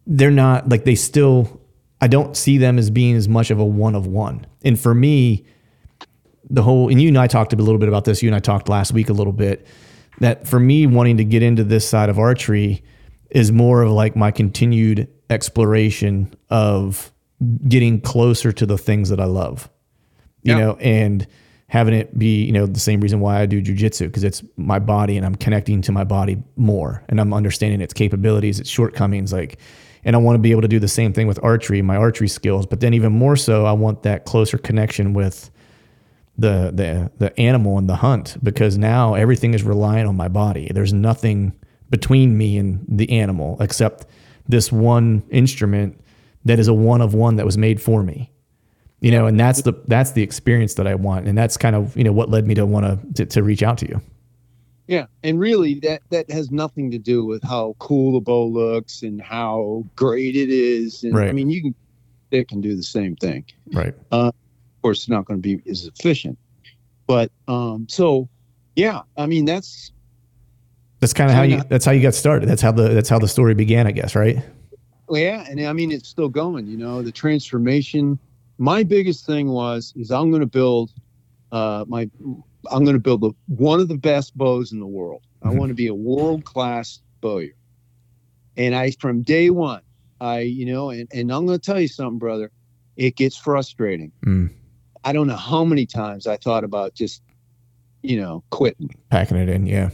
They're not like they still. I don't see them as being as much of a one of one. And for me, the whole and you and I talked a little bit about this. You and I talked last week a little bit that for me wanting to get into this side of archery is more of like my continued exploration of getting closer to the things that I love. You Yeah. know, and having it be, you know, the same reason why I do jujitsu because it's my body and I'm connecting to my body more and I'm understanding its capabilities, its shortcomings like and I want to be able to do the same thing with archery, my archery skills, but then even more so I want that closer connection with the the the animal and the hunt because now everything is reliant on my body. There's nothing between me and the animal except this one instrument that is a one of one that was made for me. You know, and that's the that's the experience that I want, and that's kind of you know what led me to want to to reach out to you. Yeah, and really that that has nothing to do with how cool the bow looks and how great it is. And I mean, you can it can do the same thing. Right. Of course, it's not going to be as efficient. But um, so yeah, I mean that's That's kind of how you that's how you got started. That's how the that's how the story began, I guess, right? well, yeah, and I mean it's still going. You know, the transformation. My biggest thing was is I'm going to build uh, my I'm going to build the, one of the best bows in the world. I Mhm. want to be a world class bowyer. And I from day one, I you know, and, and I'm going to tell you something, brother. It gets frustrating. Mm. I don't know how many times I thought about just you know quitting. Packing it in, yeah,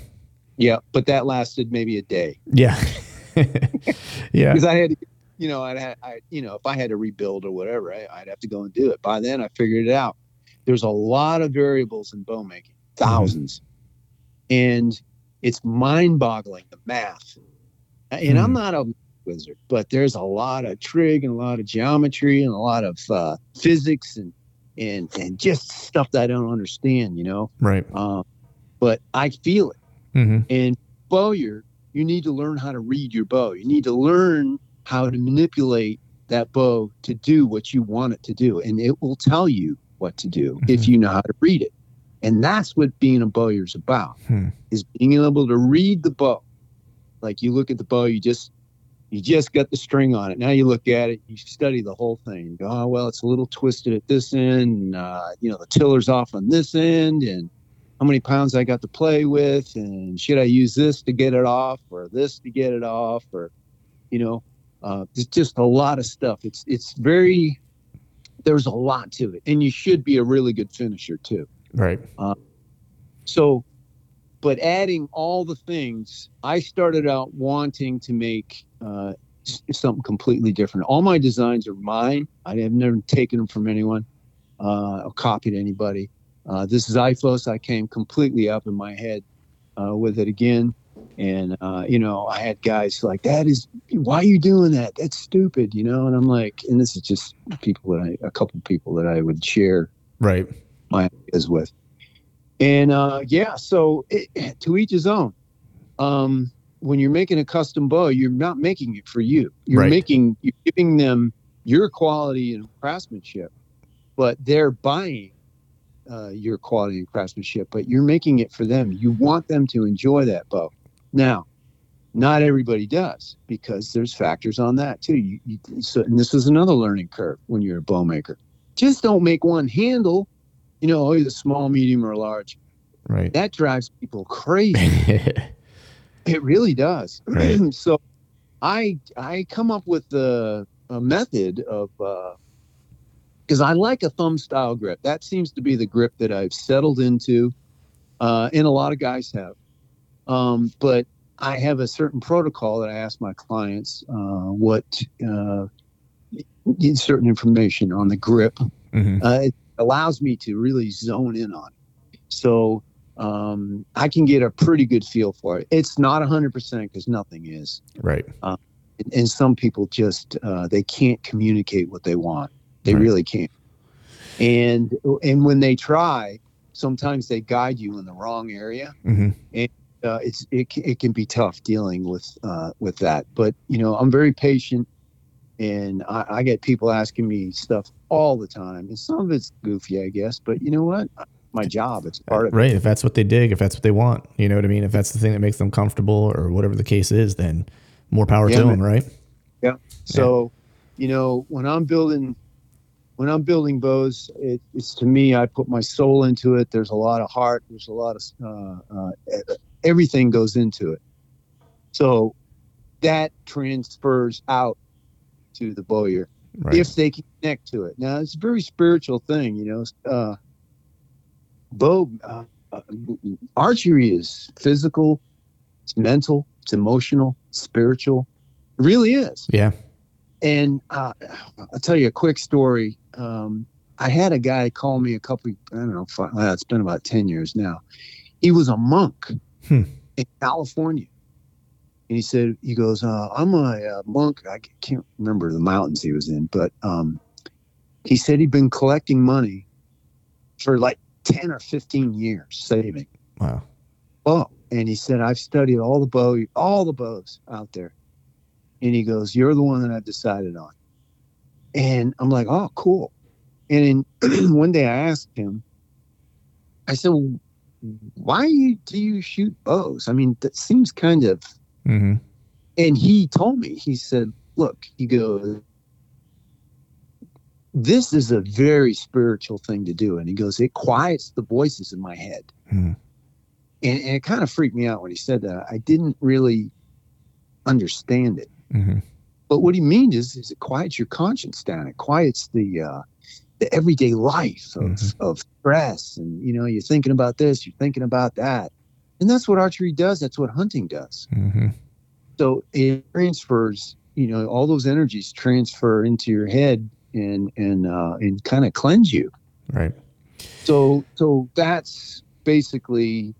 Yeah, but that lasted maybe a day. yeah, yeah, because I had, you know, I'd had, I, you know, if I had to rebuild or whatever, I, I'd have to go and do it. By then, I figured it out. There's a lot of variables in bow making, 1000s and it's mind-boggling the math. And I'm Hmm. not a wizard, but there's a lot of trig and a lot of geometry and a lot of uh, physics and and and just stuff that I don't understand, you know. right. Um, but I feel it. hmm And bowyer, you need to learn how to read your bow. You need to learn how to manipulate that bow to do what you want it to do. And it will tell you what to do if Mhm. you know how to read it. And that's what being a bowyer is about, Hmm. is being able to read the bow. Like you look at the bow, you just you just got the string on it. Now you look at it, you study the whole thing. Go, oh well, it's a little twisted at this end. And, uh, you know, the tiller's off on this end, and how many pounds I got to play with, and should I use this to get it off, or this to get it off, or you know, uh, it's just a lot of stuff. It's it's very there's a lot to it, and you should be a really good finisher too. Right. So but adding all the things, I started out wanting to make uh, something completely different. All my designs are mine. I have never taken them from anyone uh, or copied anybody. Uh, this is IFOS. I came completely up in my head uh, with it again. And, uh, you know, I had guys like, that is, why are you doing that? That's stupid, you know? And I'm like, and this is just people that I, a couple people that I would share Right. my ideas with. And uh, yeah, so it, to each his own. Um, when you're making a custom bow, you're not making it for you. You're Right. making, you're giving them your quality and craftsmanship, but they're buying uh, your quality and craftsmanship. But you're making it for them. You want them to enjoy that bow. Now, not everybody does because there's factors on that too. You, you, so, and this is another learning curve when you're a bow maker. Just don't make one handle you know, either small, medium, or large. Right. That drives people crazy. it really does. Right. so, I I come up with the a method of because I like a thumb style grip. That seems to be the grip that I've settled into, uh, and a lot of guys have. Um, but I have a certain protocol that I ask my clients uh, what uh, certain information on the grip Mhm. Allows me to really zone in on it. So um, I can get a pretty good feel for it. It's not 100% because nothing is. Right. And, and some people just, uh, they can't communicate what they want. They Right. really can't. And, and when they try, sometimes they guide you in the wrong area. hmm Uh, it's, it, it can be tough dealing with, uh, with that. But, you know, I'm very patient and I, I get people asking me stuff all the time. And some of it's goofy, I guess, but you know what? My job, it's part of it. Right. If that's what they dig, if that's what they want, you know what I mean? If that's the thing that makes them comfortable or whatever the case is, then more power Yeah, to man. them, right? Yeah. So, you know, when I'm building, when I'm building bows, it, it's to me, I put my soul into it. There's a lot of heart. There's a lot of uh, uh, everything goes into it. So that transfers out to the bowyer Right. if they can connect to it. Now it's a very spiritual thing, you know. Uh, bow uh, uh, archery is physical, it's mental, it's emotional, spiritual. It really is. yeah. And uh, I'll tell you a quick story. Um, I had a guy call me a couple, I don't know, five, well, it's been about 10 years now. He was a monk Hmm. in California. And he said, he goes, uh, I'm a, monk. I can't remember the mountains he was in, but um, he said he'd been collecting money for like 10 or 15 years, saving. Wow. Oh, and he said, I've studied all the bow, all the bows out there. And he goes, You're the one that I've decided on. And I'm like, Oh, cool. And then one day I asked him, I said, well, Why do you shoot bows? I mean, that seems kind of. Hmm And he told me, he said, Look, he goes, This is a very spiritual thing to do. And he goes, It quiets the voices in my head Mhm. and, and it kind of freaked me out when he said that. I didn't really understand it. hmm But what he means is, is it quiets your conscience down. It quiets the uh, the everyday life of, Mhm. of stress, and you know, you're thinking about this, you're thinking about that, and that's what archery does. That's what hunting does. hmm So it transfers. You know, all those energies transfer into your head and and uh, and kind of cleanse you. Right. so so that's basically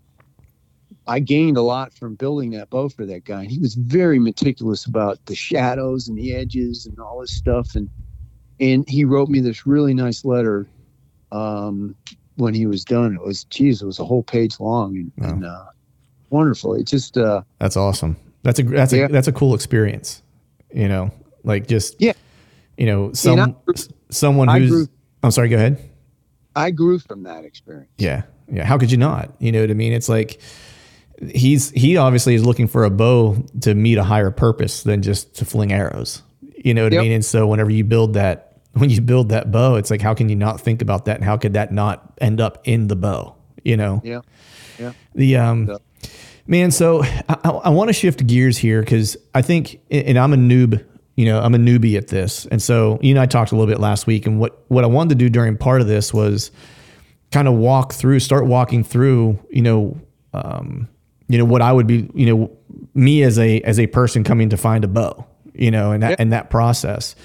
i gained a lot from building that bow for that guy and he was very meticulous about the shadows and the edges and all this stuff and and he wrote me this really nice letter um when he was done it was geez it was a whole page long and, Wow. and uh wonderful it just uh That's awesome. That's a that's a that's a cool experience. You know, like just Yeah. You know, some I someone who's. grew- I'm sorry. Go ahead. i grew from that experience Yeah. Yeah. How could you not? You know what I mean? It's like he's he obviously is looking for a bow to meet a higher purpose than just to fling arrows. You know what I mean? And so whenever you build that when you build that bow, it's like how can you not think about that and how could that not end up in the bow? You know? yeah Yeah. The um Yep. Man, so I, I, want to shift gears here because I think, and I'm a noob, you know, I'm a newbie at this, and so you and I talked a little bit last week, and what what I wanted to do during part of this was kind of walk through, start walking through, you know, um, you know what I would be you know me as a as a person coming to find a bow you know and that Yeah. and that process.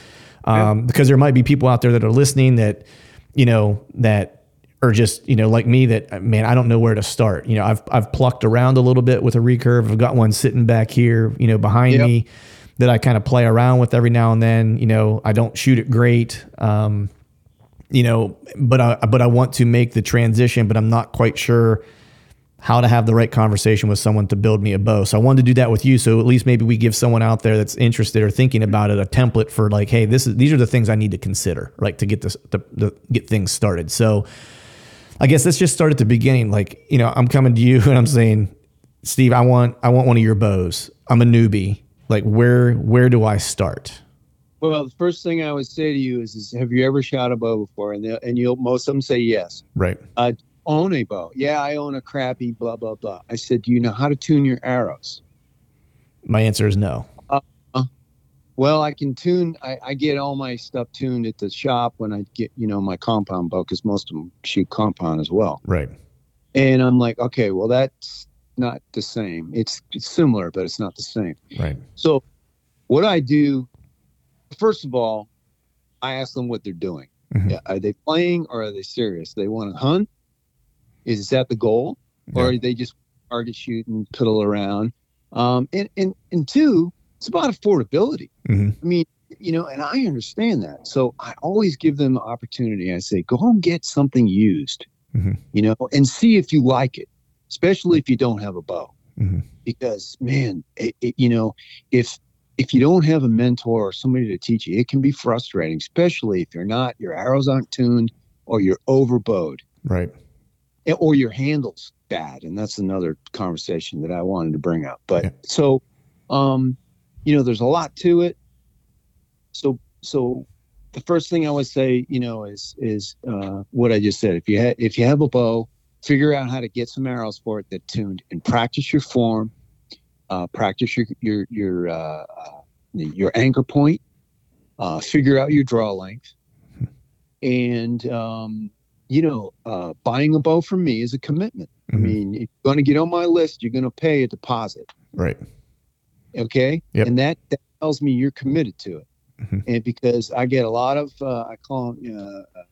Um, because there might be people out there that are listening that you know that are just you know like me that man I don't know where to start you know I've I've plucked around a little bit with a recurve I've got one sitting back here you know behind Yep. me that I kind of play around with every now and then you know I don't shoot it great um, you know but I but I want to make the transition but I'm not quite sure how to have the right conversation with someone to build me a bow. So I wanted to do that with you. So at least maybe we give someone out there that's interested or thinking about it a template for like, hey, this is these are the things I need to consider, right, to get this to, to get things started. So I guess let's just start at the beginning. Like, you know, I'm coming to you and I'm saying, Steve, I want I want one of your bows. I'm a newbie. Like, where where do I start? Well, the first thing I would say to you is, is have you ever shot a bow before? And and you'll most of them say yes. Right. I own a bow? Yeah, I own a crappy blah blah blah. I said, do you know how to tune your arrows? My answer is no. Well, I can tune. I, I get all my stuff tuned at the shop when I get you know my compound bow because most of them shoot compound as well. Right. And I'm like, okay, well that's not the same. It's, it's similar, but it's not the same. Right. So, what I do, first of all, I ask them what they're doing. Mhm. Yeah, are they playing or are they serious? They want to hunt. Is that the goal, or are they just target shoot and piddle around? Um, and and and two, it's about affordability. Mhm. I mean, you know, and I understand that. So I always give them the opportunity. I say, go and get something used, Mhm. you know, and see if you like it, especially if you don't have a bow Mhm. because man it, it, you know if if you don't have a mentor or somebody to teach you it can be frustrating especially if you're not your arrows aren't tuned or you're overbowed Right. or your handles bad and that's another conversation that i wanted to bring up but Yeah. so um you know there's a lot to it so so the first thing i would say you know is is uh what i just said if you ha- if you have a bow figure out how to get some arrows for it that tuned and practice your form uh practice your your your uh, uh your anchor point uh figure out your draw length and um you know uh buying a bow from me is a commitment I Mhm. mean, if you're going to get on my list, you're going to pay a deposit. Right. Okay. Yep. And that, that tells me you're committed to it. Mhm. And because I get a lot of, uh, I call them uh, uh,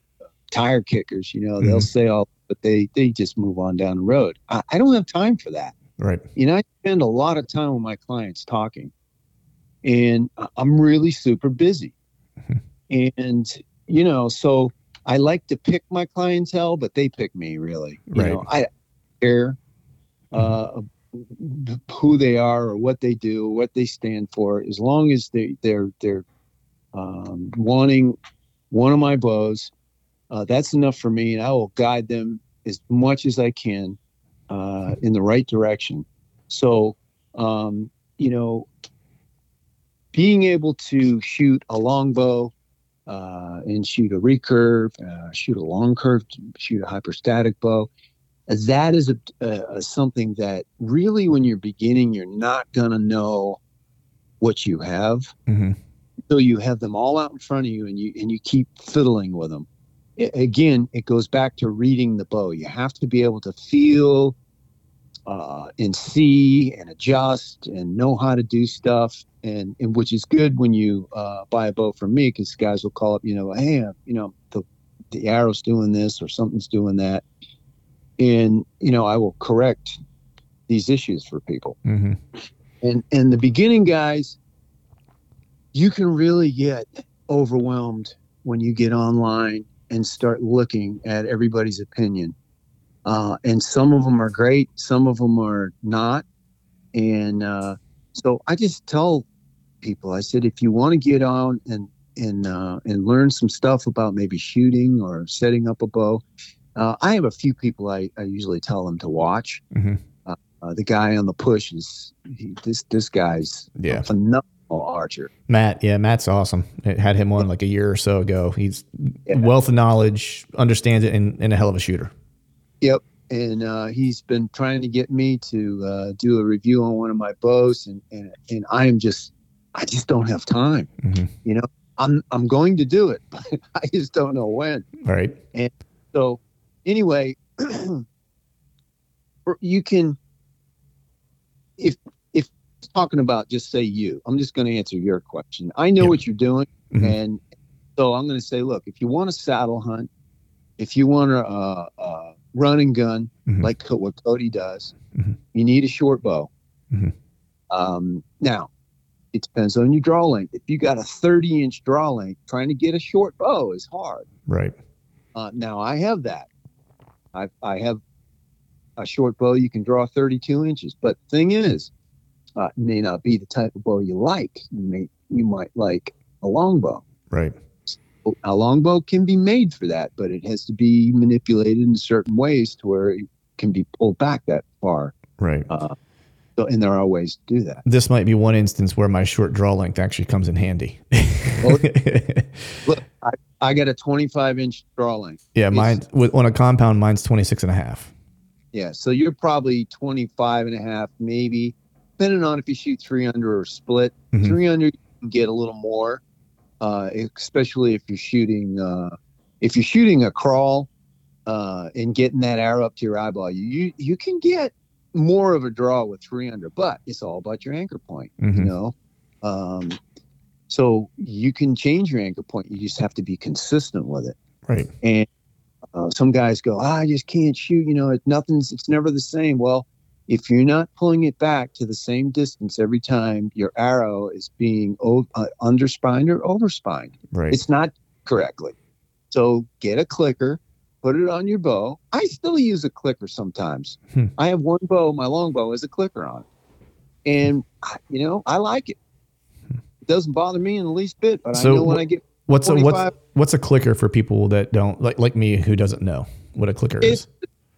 tire kickers, you know, they'll Mhm. say, all, but they, they just move on down the road. I, I don't have time for that. Right. You know, I spend a lot of time with my clients talking, and I'm really super busy. Mhm. And, you know, so I like to pick my clientele, but they pick me really. You know, I care uh, who they are or what they do, what they stand for, as long as they, they're, they're um, wanting one of my bows. Uh, that's enough for me, and I will guide them as much as I can uh, in the right direction. So, um, you know, being able to shoot a longbow uh, and shoot a recurve, uh, shoot a long curve, shoot a hyperstatic bow, that is a, something that really, when you're beginning, you're not gonna know what you have Mhm. until you have them all out in front of you, and you and you keep fiddling with them. I- again, it goes back to reading the bow. You have to be able to feel uh, and see and adjust and know how to do stuff, and, and which is good when you uh, buy a bow from me because guys will call up, you know, hey, uh, you know, the the arrow's doing this or something's doing that, and you know, I will correct these issues for people. Mhm. and and the beginning guys you can really get overwhelmed when you get online and start looking at everybody's opinion. Uh, and some of them are great some of them are not. And uh, so i just tell people i said if you want to get on and and uh, and learn some stuff about maybe shooting or setting up a bow uh, i have a few people I, I usually tell them to watch Mhm. uh, the guy on the push is he, this this guy's Yeah. a phenomenal archer. Matt, yeah, Matt's awesome. It had him on like a year or so ago. He's Yeah. wealth of knowledge, understands it, and, and a hell of a shooter. Yep, and uh, he's been trying to get me to uh, do a review on one of my bows, and, and and I am just I just don't have time. Mhm. You know, I'm I'm going to do it, but I just don't know when. All right. And so anyway, you can if if talking about just say you. I'm just going to answer your question. I know Yeah. what you're doing, Mhm. and so I'm going to say, look, if you want a saddle hunt, if you want a, uh, uh, run and gun Mhm. like Co- what Cody does, Mhm. you need a short bow. Mhm. Um, now, it depends on your draw length. If you got a 30 inch draw length, trying to get a short bow is hard. Right. Uh, now I have that. I I have a short bow you can draw 32 inches, but the thing is, uh, it may not be the type of bow you like. You may you might like a long bow. Right. A long bow can be made for that, but it has to be manipulated in certain ways to where it can be pulled back that far. Right. Uh, so, and there are ways to do that. This might be one instance where my short draw length actually comes in handy. Look, I, I got a 25 inch draw length. yeah, mine with on a compound, mine's 26 and a half. Yeah, so you're probably 25 and a half, maybe, depending on if you shoot three under or split. Mhm. Three under, you can get a little more, uh, especially if you're shooting uh, if you're shooting a crawl uh, and getting that arrow up to your eyeball. You you, you can get more of a draw with three under, but it's all about your anchor point, you Mhm. know. Um, so you can change your anchor point. You just have to be consistent with it. Right. And uh, some guys go, ah, I just can't shoot. You know, it, nothing's, it's never the same. Well, if you're not pulling it back to the same distance every time your arrow is being o- uh, underspined or overspined, Right. it's not correctly. So get a clicker, put it on your bow. I still use a clicker sometimes. Hmm. I have one bow, my long bow has a clicker on it. And, I- you know, I like it. Doesn't bother me in the least bit, but So I know when wh- I get what's a, what's what's a clicker for people that don't like like me who doesn't know what a clicker is?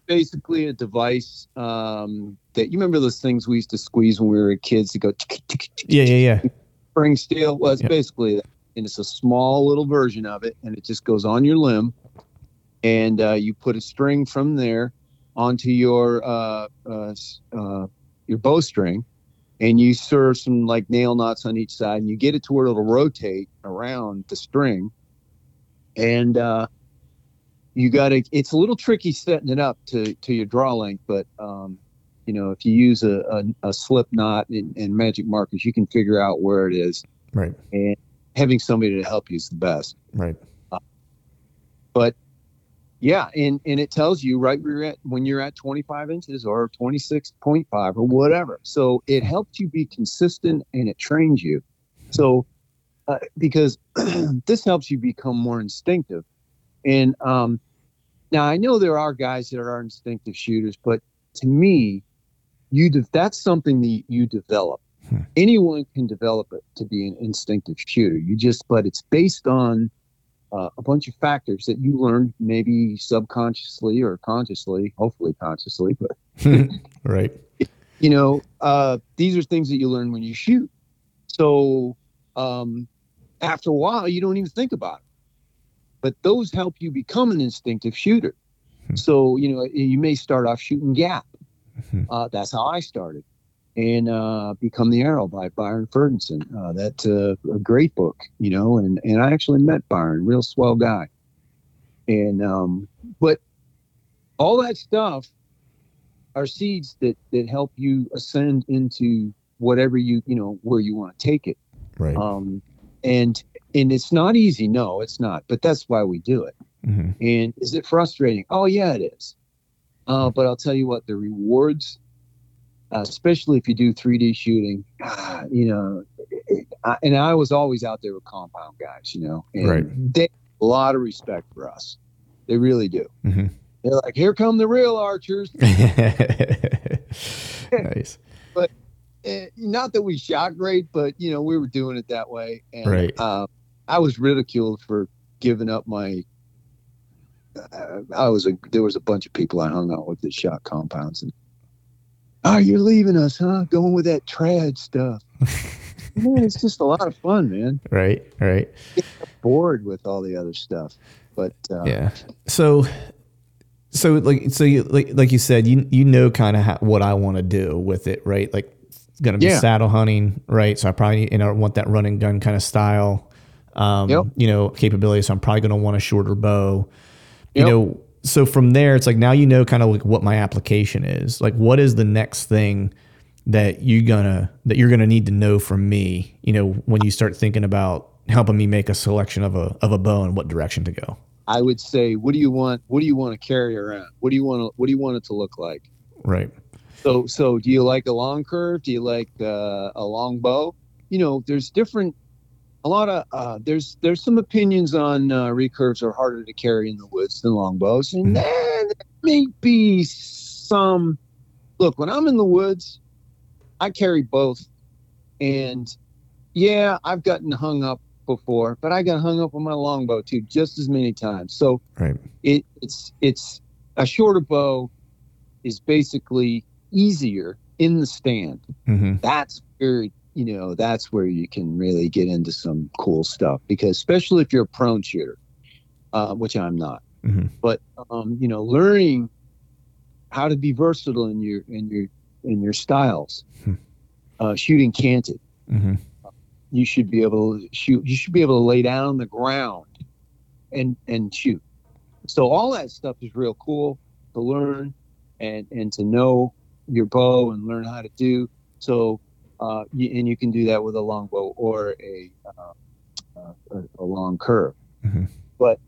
Basically a device um, that you remember those things we used to squeeze when we were kids to go Yeah, yeah, yeah. spring steel. Well, it's basically that. And it's a small little version of it, and it just goes on your limb, and uh, you put a string from there onto your uh, uh, uh, your bowstring, and you serve some like nail knots on each side, and you get it to where it'll rotate around the string, and uh, you got to. It's a little tricky setting it up to to your draw length, but um, you know if you use a, a, a slip knot and, and magic markers, you can figure out where it is, Right. and having somebody to help you is the best. Right. Yeah, and and it tells you right where you're at when you're at 25 inches or 26.5 or whatever. So it helps you be consistent and it trains you. So uh, because this helps you become more instinctive. And um, now I know there are guys that are instinctive shooters, but to me, you de- that's something that you develop. Hmm. Anyone can develop it to be an instinctive shooter. You just, but it's based on uh, a bunch of factors that you learned maybe subconsciously or consciously, hopefully consciously, but right. you know, uh, these are things that you learn when you shoot. So um, after a while, you don't even think about it. But those help you become an instinctive shooter. Hmm. So you know, you may start off shooting gap. Mhm. Uh, that's how I started, and uh, become the arrow by Byron Ferguson. Uh, that's uh, a great book, you know. And and I actually met Byron, real swell guy. And um, but all that stuff are seeds that that help you ascend into whatever you you know where you want to take it Right. um and and it's not easy no it's not but that's why we do it Mhm. and is it frustrating oh yeah it is uh but i'll tell you what the rewards uh, especially if you do 3d shooting you know it, I, and i was always out there with compound guys you know and Right. they a lot of respect for us they really do Mhm. they're like here come the real archers nice. eh, not that we shot great, but you know we were doing it that way. And, Right. Uh, I was ridiculed for giving up my. Uh, I was a there was a bunch of people I hung out with that shot compounds and. Oh, you're leaving us, huh? Going with that trad stuff. man, it's just a lot of fun, man. Right. Right. Bored with all the other stuff, but uh, Yeah. So, so like, so you like, like you said, you you know kind of what I want to do with it, right? Like, it's gonna be Yeah. saddle hunting, right? So I probably you know want that run and gun kind of style, um, Yep. you know, capability. So I'm probably gonna want a shorter bow, you Yep. know. So from there, it's like now you know kind of like what my application is. Like, what is the next thing that you gonna that you're gonna need to know from me, you know, when you start thinking about helping me make a selection of a of a bow and what direction to go? I would say, what do you want? What do you want to carry around? What do you want to What do you want it to look like? Right. So, so do you like a long curve? Do you like uh, a long bow? You know, there's different. A lot of uh, there's there's some opinions on uh, recurves are harder to carry in the woods than longbows, and eh, there may be some. Look, when I'm in the woods, I carry both, and yeah, I've gotten hung up before, but I got hung up on my longbow too, just as many times. So Right. it, it's it's a shorter bow is basically easier in the stand. Mm-hmm. That's where you know that's where you can really get into some cool stuff because especially if you're a prone shooter, uh, which I'm not. Mhm. But um, you know, learning how to be versatile in your in your in your styles, Hmm. uh, shooting canted Mm-hmm. you should be able to shoot you should be able to lay down on the ground and and shoot so all that stuff is real cool to learn and and to know your bow and learn how to do so uh and you can do that with a long bow or a uh, uh, a, a long curve Mhm. but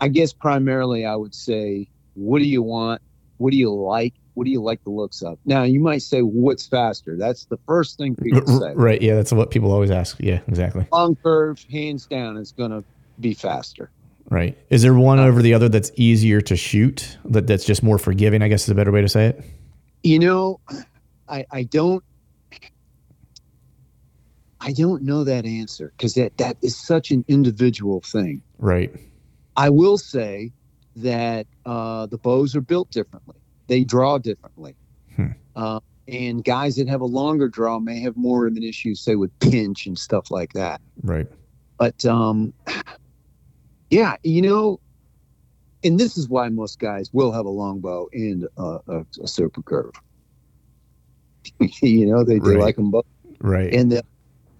i guess primarily i would say what do you want what do you like what do you like the looks of now you might say what's faster that's the first thing people say Right. Yeah, that's what people always ask. Yeah, exactly. long curve, hands down, is going to be faster. Right. Is there one over the other that's easier to shoot? That that's just more forgiving, I guess is a better way to say it. You know, I I don't I don't know that answer because that that is such an individual thing. Right. I will say that uh, the bows are built differently. They draw differently. Hmm. Uh, and guys that have a longer draw may have more of an issue, say, with pinch and stuff like that. Right. But um, yeah, you know, and this is why most guys will have a longbow and a, a, a super curve. you know, they, they Right. like them both, Right. and they'll,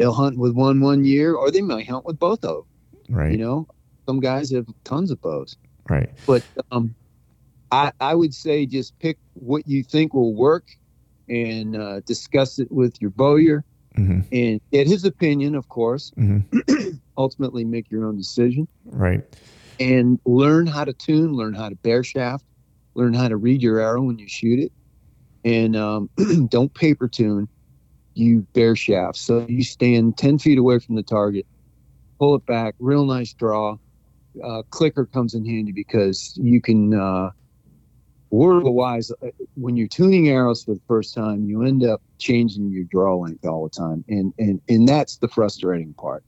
they'll hunt with one one year, or they might hunt with both of them. right. You know, some guys have tons of bows, right. but um, I I would say just pick what you think will work, and uh, discuss it with your bowyer, hmm and get his opinion, of course. hmm Ultimately, make your own decision. Right. and learn how to tune, learn how to bare shaft, learn how to read your arrow when you shoot it, and um, don't paper tune. You bare shaft, so you stand ten feet away from the target, pull it back, real nice draw. Uh, clicker comes in handy because you can. Uh, word wise, uh, when you're tuning arrows for the first time, you end up changing your draw length all the time, and and and that's the frustrating part.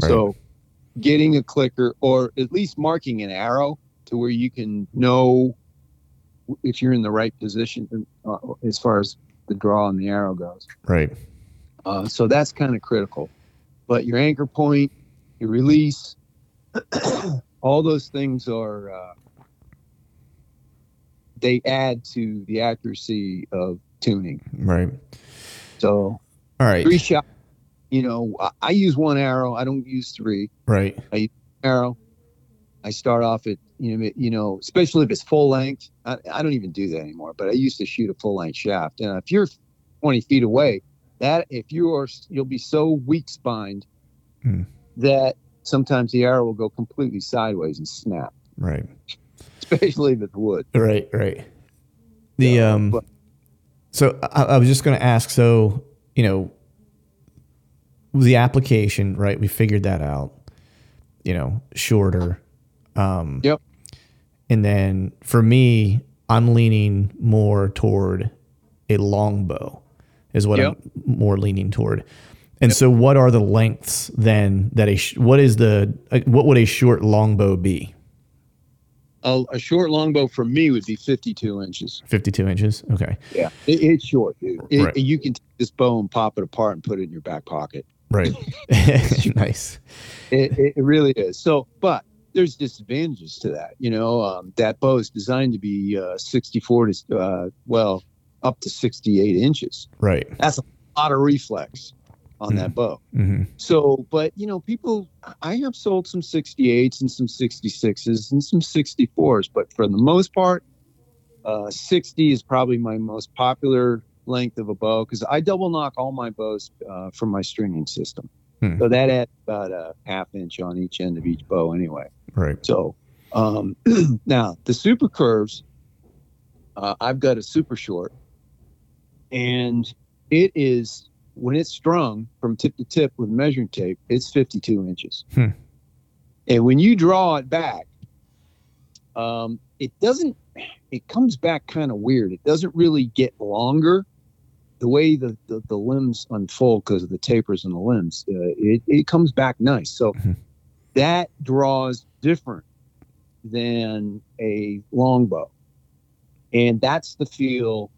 Right. So, getting a clicker or at least marking an arrow to where you can know if you're in the right position uh, as far as the draw and the arrow goes. Right. Uh, so that's kind of critical. But your anchor point, your release, all those things are uh, they add to the accuracy of tuning. Right. So All right. three shot, you know, I, I use one arrow. I don't use three. Right. I use arrow. I start off at you know you know especially if it's full length. I, I don't even do that anymore. But I used to shoot a full length shaft, and if you're 20 feet away, that if you are you'll be so weak spined Hmm. that sometimes the arrow will go completely sideways and snap, Right. especially if it's wood. Right. Right. The So, um. but- So I, I was just going to ask. So you know, the application, right? We figured that out. You know, shorter. Um, Yep. And then for me, I'm leaning more toward a longbow, is what Yep. I'm more leaning toward. And so, what are the lengths then that a sh- what is the uh, what would a short longbow be? a, a short longbow for me would be 52 inches. 52 inches. Okay. Yeah, it, it's short, dude. It, Right. You can take this bow and pop it apart and put it in your back pocket. Right. nice. It, it really is. So, but there's disadvantages to that. You know, um, that bow is designed to be uh, 64 to, uh, well, up to 68 inches. Right. That's a lot of reflex on that bow. hmm So, but you know, people, I have sold some 68s and some 66s and some 64s, but for the most part, uh, 60 is probably my most popular length of a bow because I double nock all my bows uh, from my stringing system. Hmm. So that adds about a half inch on each end of each bow anyway. Right. So um, now the super curves, uh, I've got a super short, and it is when it's strung from tip to tip with measuring tape, it's 52 inches. Hmm. And when you draw it back, um, it doesn't. It comes back kind of weird. It doesn't really get longer. The way the, the, the limbs unfold because of the tapers in the limbs, uh, it, it comes back nice. So Mhm. that draws different than a longbow. And that's the feel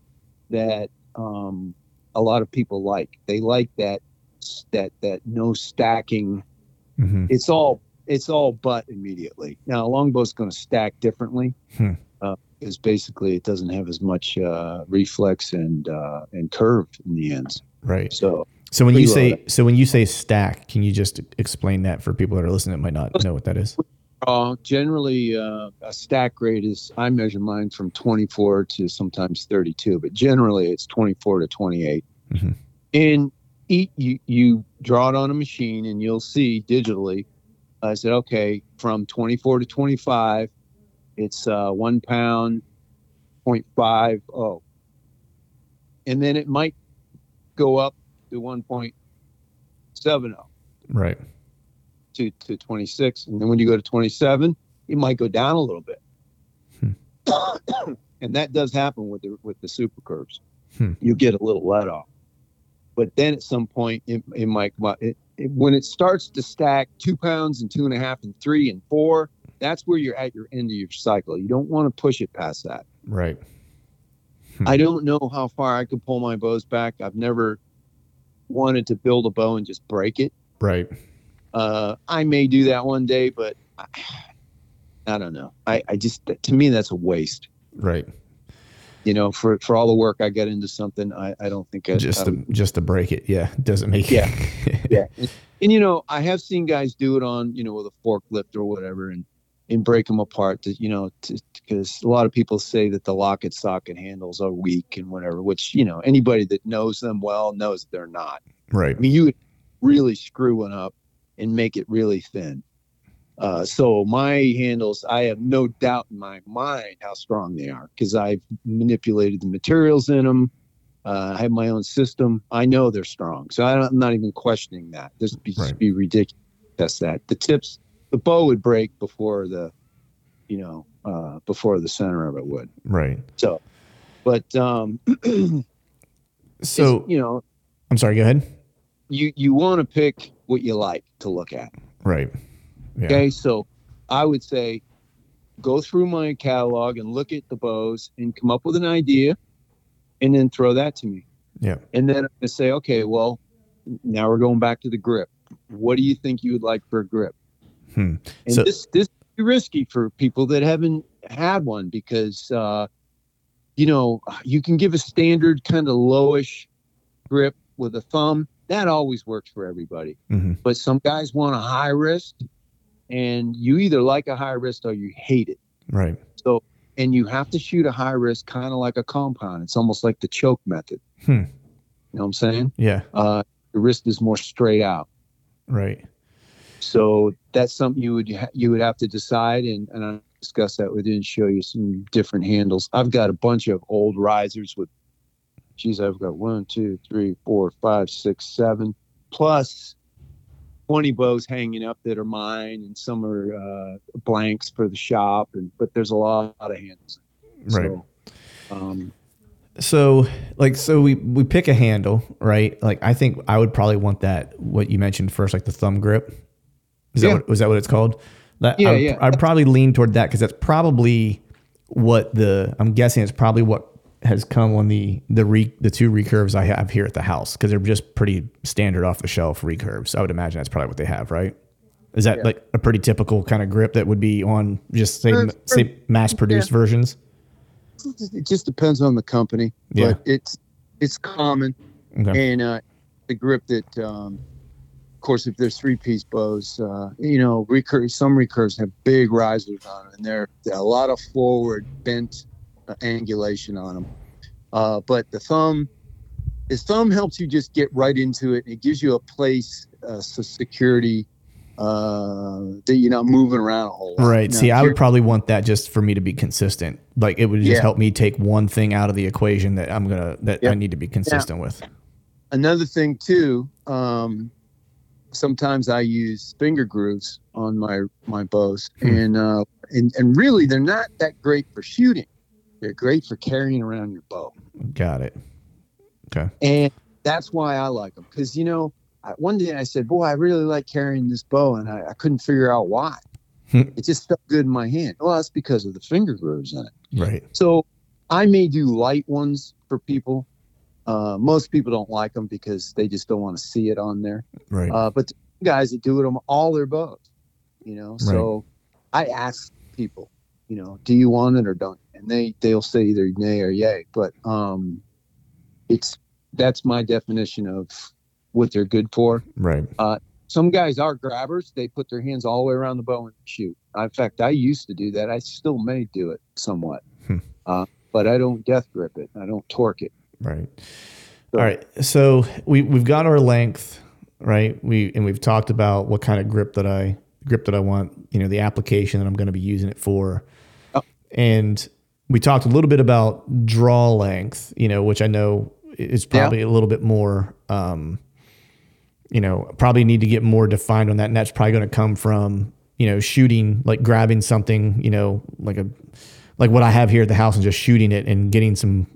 that um, a lot of people like. They like that that that no stacking. hmm It's all it's all butt immediately. Now a longbow's going to stack differently. Hmm. Uh, is basically it doesn't have as much uh, reflex and uh, and curve in the ends. Right. So So when you say so when you say stack, can you just explain that for people that are listening that might not know what that is? Uh, generally, uh, a stack rate is I measure mine from 24 to sometimes 32, but generally it's 24 to 28. Mhm. And eat, you you draw it on a machine, and you'll see digitally. I said, okay, from 24 to 25, it's uh, one pound, 0.50, oh. and then it might go up to 1.70 Right. to, to 26. And then when you go to 27, it might go down a little bit. and that does happen with the with the super curves. Hmm. You get a little let off. But then at some point, it, it might come. It, it, when it starts to stack two pounds and two and a half and three and four, that's where you're at your end of your cycle. You don't want to push it past that. Right. Hmm. I don't know how far I could pull my bows back. I've never wanted to build a bow and just break it. Right. Uh, I may do that one day, but I, I don't know. I, I just to me that's a waste. Right. You know, for for all the work I get into something, I, I don't think I, Just to just to break it. Yeah. Doesn't make Yeah. it. yeah. And, and, you know, I have seen guys do it on you know with a forklift or whatever, and and break them apart. To you know, because a lot of people say that the locket socket handles are weak and whatever. Which you know, anybody that knows them well knows they're not. right. I mean, you would really screw one up and make it really thin. Uh, so my handles, I have no doubt in my mind how strong they are because I've manipulated the materials in them. Uh, I have my own system. I know they're strong, so I don't, I'm not even questioning that. This would be, Right. be ridiculous. to Test that. The tips, the bow would break before the, you know, uh, before the center of it would. Right. So, but um, So you know, I'm sorry. Go ahead. you you want to pick what you like to look at. Right. Yeah. Okay, so I would say go through my catalog and look at the bows and come up with an idea and then throw that to me. Yeah. And then I'm gonna say, okay, well, now we're going back to the grip. What do you think you would like for a grip? Hmm. And So- this this is risky for people that haven't had one because uh, you know you can give a standard kind of lowish grip with a thumb. That always works for everybody hmm but some guys want a high wrist and you either like a high wrist or you hate it Right. So, and you have to shoot a high wrist kind of like a compound it's almost like the choke method Hmm. you know what i'm saying Yeah. uh, the wrist is more straight out Right. So that's something you would ha- you would have to decide and, and i discuss that with you and show you some different handles i've got a bunch of old risers with geez i've got one two three four five six seven plus 20 bows hanging up that are mine and some are uh, blanks for the shop and but there's a lot, of handles Right. so, um, So like so we we pick a handle, right? Like I think I would probably want that what you mentioned first, like the thumb grip. Is Yeah. that what was that what it's called? That, Yeah, I would, yeah. I'd probably lean toward that because that's probably what the I'm guessing it's probably what has come on the the re, the two recurves I have here at the house because they're just pretty standard off the shelf recurves. I would imagine that's probably what they have, right? Is that like a pretty typical kind of grip that would be on just say Uh, say mass produced versions? it just depends on the company Yeah. but it's it's common Okay. and uh, the grip that um, course if there's three piece bows uh, you know recurve some recurves have big risers on them and they're, they're a lot of forward bent uh, angulation on them uh, but the thumb is thumb helps you just get right into it. It gives you a place, uh, so security uh, that you're not moving around a whole lot. Right. Now, See, I would probably want that just for me to be consistent. Like it would just Yeah. help me take one thing out of the equation that I'm gonna that I need to be consistent with. another thing too um sometimes i use finger grooves on my my bows Hmm. and uh and and really they're not that great for shooting they're great for carrying around your bow Got it. Okay. and that's why i like them because you know I, one day i said boy i really like carrying this bow and i, I couldn't figure out why Hmm. it just felt good in my hand well that's because of the finger grooves in it Right. so I may do light ones for people. Uh, most people don't like them because they just don't want to see it on there. Right. Uh, but the guys that do it on all their bows, you know. So I ask people, you know, do you want it or don't? And they they'll say either nay or yay. But um, it's that's my definition of what they're good for. right. Some guys are grabbers; they put their hands all the way around the bow and shoot. In fact, I used to do that. I still may do it somewhat, Hmm. uh, but I don't death grip it. I don't torque it. Right. So- All right. So we we've got our length, right? We and we've talked about what kind of grip that I grip that I want, you know, the application that I'm going to be using it for. Oh. And we talked a little bit about draw length, you know, which I know is probably a little bit more um you know, probably need to get more defined on that and that's probably going to come from, you know, shooting like grabbing something, you know, like a like what I have here at the house and just shooting it and getting some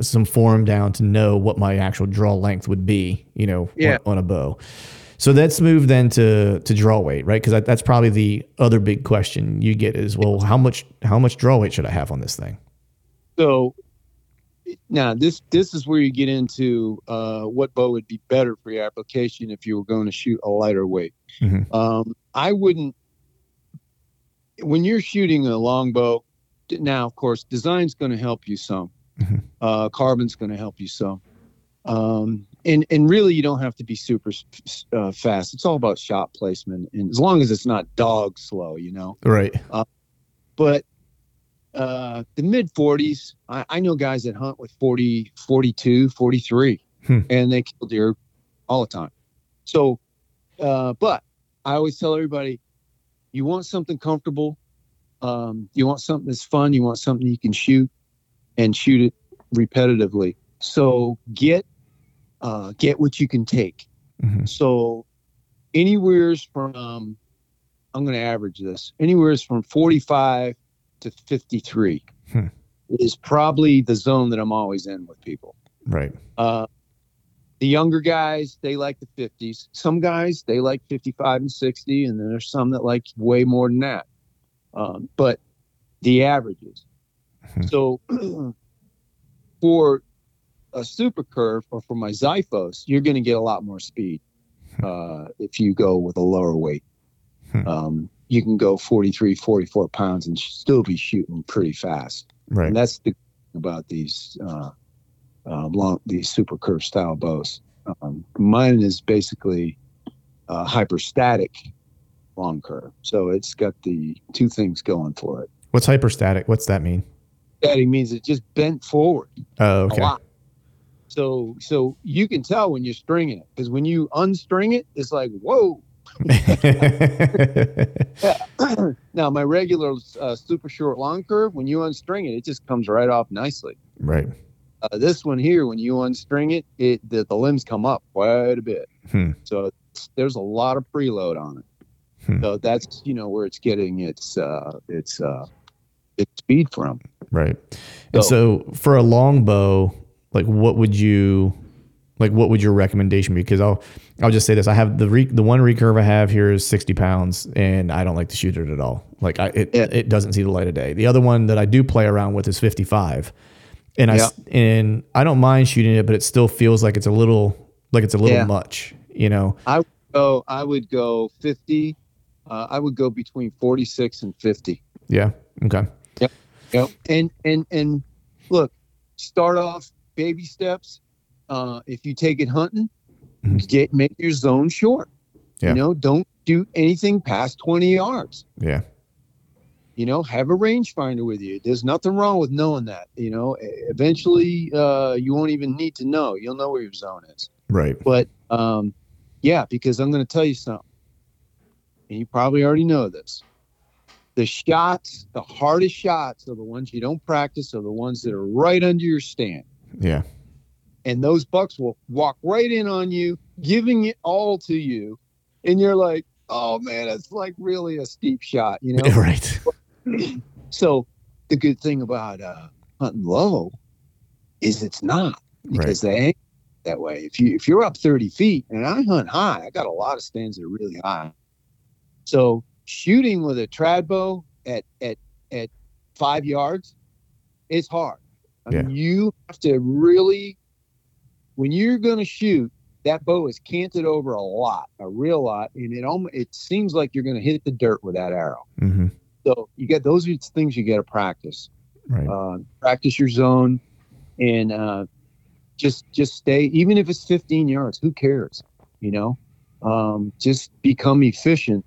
some form down to know what my actual draw length would be, you know, Yeah. on, on a bow. So let's move then to to draw weight, right? Because that's probably the other big question you get is, well, how much how much draw weight should I have on this thing? So now this this is where you get into uh, what bow would be better for your application if you were going to shoot a lighter weight. Mhm. Um, I wouldn't when you're shooting a longbow. Now, of course, design's going to help you some. Mhm. Uh, carbon's going to help you some. Um, and and really, you don't have to be super uh, fast. It's all about shot placement, and as long as it's not dog slow, you know Right. but uh, the mid 40s, I, I know guys that hunt with 40, 42, 43, Hmm. and they kill deer all the time. So, uh, but I always tell everybody, you want something comfortable, um, you want something that's fun, you want something you can shoot and shoot it repetitively. So get uh, get what you can take. Mhm. So anywhere's from um, I'm going to average this anywhere's from 45 to 53 Hmm. is probably the zone that I'm always in with people. Right. Uh, the younger guys they like the 50s. Some guys they like 55 and 60, and then there's some that like way more than that. Um, but the averages. Hmm. So for a super curve or for my Zyphos, you're going to get a lot more speed uh, if you go with a lower weight. Hmm. Um, you can go 43, 44 pounds and still be shooting pretty fast. Right. And that's the about these uh, uh, long, these super curve style bows. Um, mine is basically uh, hyperstatic long curve, so it's got the two things going for it. What's hyperstatic? What's that mean? Static means it just bent forward Oh, a okay. lot. So so you can tell when you're stringing it because when you unstring it, it's like whoa. now my regular uh, super short long curve, when you unstring it, it just comes right off nicely. right. Uh, this one here, when you unstring it, it the, the limbs come up quite a bit. Hmm. So there's a lot of preload on it. Hmm. So that's you know where it's getting its uh, its uh, its speed from. Right. And so for a long bow, like what would you like what would your recommendation be? Because I'll I'll just say this. I have the re, the one recurve I have here is 60 pounds and I don't like to shoot it at all. Like I it, Yeah. it doesn't see the light of day. The other one that I do play around with is 55. And I Yeah. and I don't mind shooting it, but it still feels like it's a little like it's a little Yeah. much, you know. So I would go 50. Uh, I would go between 46 and 50. Yeah. Okay. Yep. And and and look, start off baby steps. Uh, if you take it hunting, Mhm. get make your zone short. Yeah. You know, don't do anything past 20 yards. Yeah. you know, have a rangefinder with you. There's nothing wrong with knowing that. You know, eventually uh, you won't even need to know. You'll know where your zone is. Right. But um, yeah, because I'm going to tell you something, and you probably already know this. The shots, the hardest shots, are the ones you don't practice, are the ones that are right under your stand. Yeah. And those bucks will walk right in on you, giving it all to you. And you're like, oh man, it's like really a steep shot, you know? right. so the good thing about uh, hunting low is it's not because they ain't that way. If you if you're up 30 feet and I hunt high, I got a lot of stands that are really high. So shooting with a trad bow at at at five yards, is hard. I mean, you have to really when you're going to shoot. That bow is canted over a lot, a real lot, and it almost it seems like you're going to hit the dirt with that arrow. Mm-hmm. So you get those are things you got to practice. Right. Uh, practice your zone, and uh, just just stay. Even if it's 15 yards, who cares? You know, um, just become efficient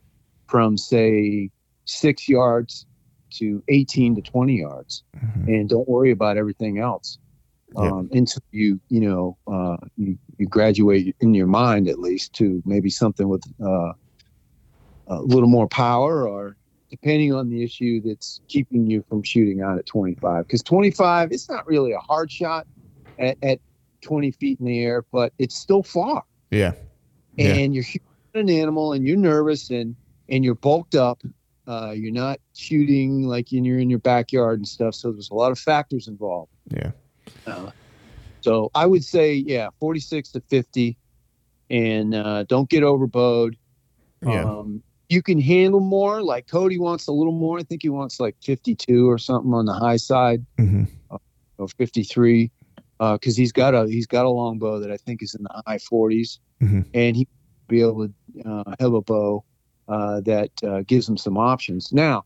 from say six yards to 18 to 20 yards, Mhm. and don't worry about everything else Yeah. um, until you you know uh, you you graduate in your mind at least to maybe something with uh, a little more power or depending on the issue that's keeping you from shooting out at 25 because 25 it's not really a hard shot at, at 20 feet in the air but it's still far Yeah. Yeah. and you're shooting an animal and you're nervous and and you're bulked up uh, you're not shooting like in you're in your backyard and stuff so there's a lot of factors involved Yeah. uh, so I would say, yeah, 46 to 50, and uh, don't get overbowed. Yeah. Um, you can handle more. Like Cody wants a little more. I think he wants like 52 or something on the high side, hmm or 53, because he's got a he's got a long bow that I think is in the high 40s, Mhm. and he be able to uh, have a bow uh, that uh, gives them some options. Now,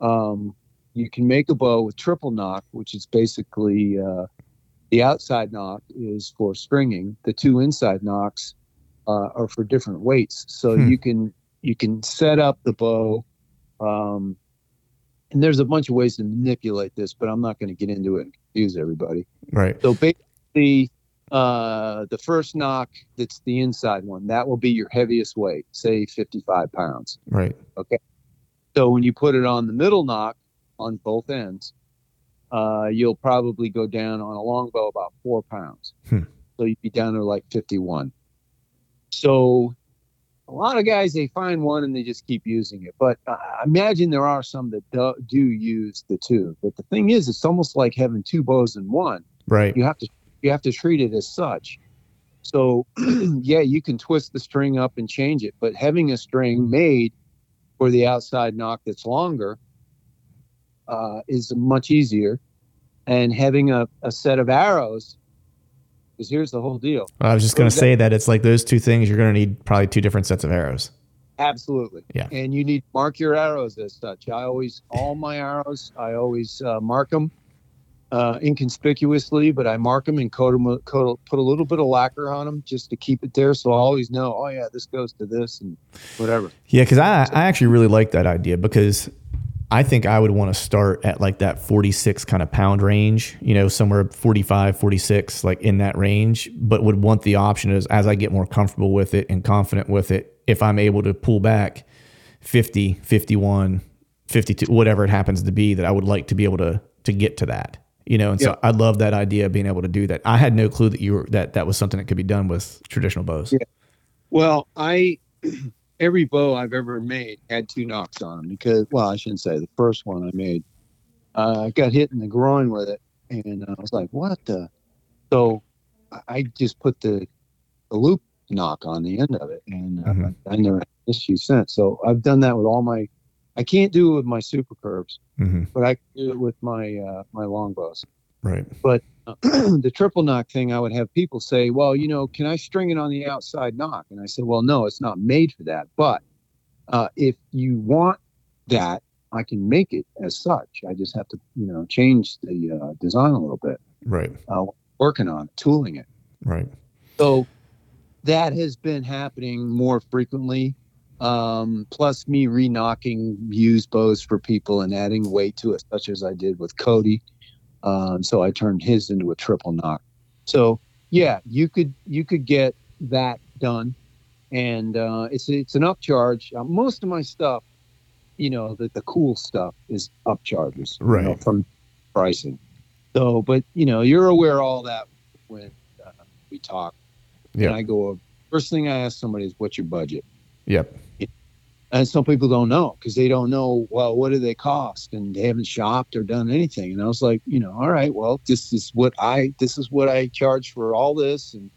um, you can make a bow with triple nock, which is basically uh, the outside nock is for stringing. The two inside nocks uh, are for different weights. So Hmm. you can you can set up the bow. Um, and there's a bunch of ways to manipulate this, but I'm not going to get into it and confuse everybody. Right. So basically, uh, the first nock that's the inside one, that will be your heaviest weight, say 55 pounds. Right. Okay. So when you put it on the middle nock on both ends, uh, you'll probably go down on a longbow about four pounds. Hmm. So you'd be down to like 51. So a lot of guys, they find one and they just keep using it. But uh, I imagine there are some that do, do use the two. But the thing is, it's almost like having two bows in one Right. you have to you have to treat it as such so yeah you can twist the string up and change it but having a string made for the outside nock that's longer uh, is much easier and having a, a set of arrows because here's the whole deal I was just going to say that it's like those two things. You're going to need probably two different sets of arrows. absolutely Yeah. and you need mark your arrows as such i always all my arrows i always uh, mark them uh, inconspicuously, but I mark them and coat them, coat, put a little bit of lacquer on them just to keep it there. So I always know, oh yeah, this goes to this and whatever. Yeah, because I I actually really like that idea because I think I would want to start at like that 46 kind of pound range, you know, somewhere 45, 46, like in that range, but would want the option as as I get more comfortable with it and confident with it, if I'm able to pull back 50, 51, 52, whatever it happens to be, that I would like to be able to to get to that. You know, and so I love that idea of being able to do that. I had no clue that you were that that was something that could be done with traditional bows. Yeah. Well, I every bow I've ever made had two nocks on them because, well, I shouldn't say the first one I made. Uh, I got hit in the groin with it, and I was like, "What the?" So I- just put the the loop nock on the end of it, and uh, Mhm. I never had an issue since. So I've done that with all my. I can't do it with my super curves, hmm but I can do it with my uh, my longbows. Right. But the triple nock thing, I would have people say, "Well, you know, can I string it on the outside nock?" And I said, "Well, no, it's not made for that. But uh, if you want that, I can make it as such. I just have to, you know, change the uh, design a little bit. Right. Uh, working on it, tooling it. Right. So that has been happening more frequently um, plus me renocking used bows for people and adding weight to it, such as I did with Cody. Um, so I turned his into a triple nock. So yeah, you could you could get that done, and uh, it's it's an upcharge. Uh, most of my stuff, you know, the the cool stuff is upcharges, you know, Right. from pricing. So, but you know, you're aware of all that when uh, we talk. Yeah. And I go, first thing I ask somebody is, "What's your budget?" Yep. And some people don't know because they don't know, well, what do they cost? And they haven't shopped or done anything. And I was like, you know, all right, well, this is what I this is what I charge for all this and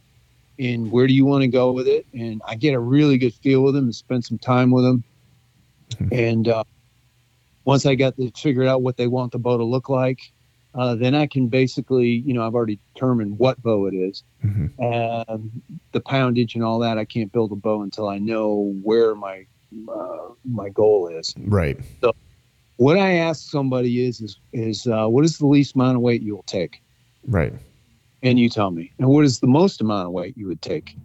and where do you want to go with it? And I get a really good feel with them and spend some time with them. And uh, once I got to figured out what they want the bow to look like, uh, then I can basically, you know, I've already determined what bow it is Mhm. and the poundage and all that. I can't build a bow until I know where my uh, my goal is. Right. So what I ask somebody is is is uh, what is the least amount of weight you will take, Right. and you tell me. And what is the most amount of weight you would take?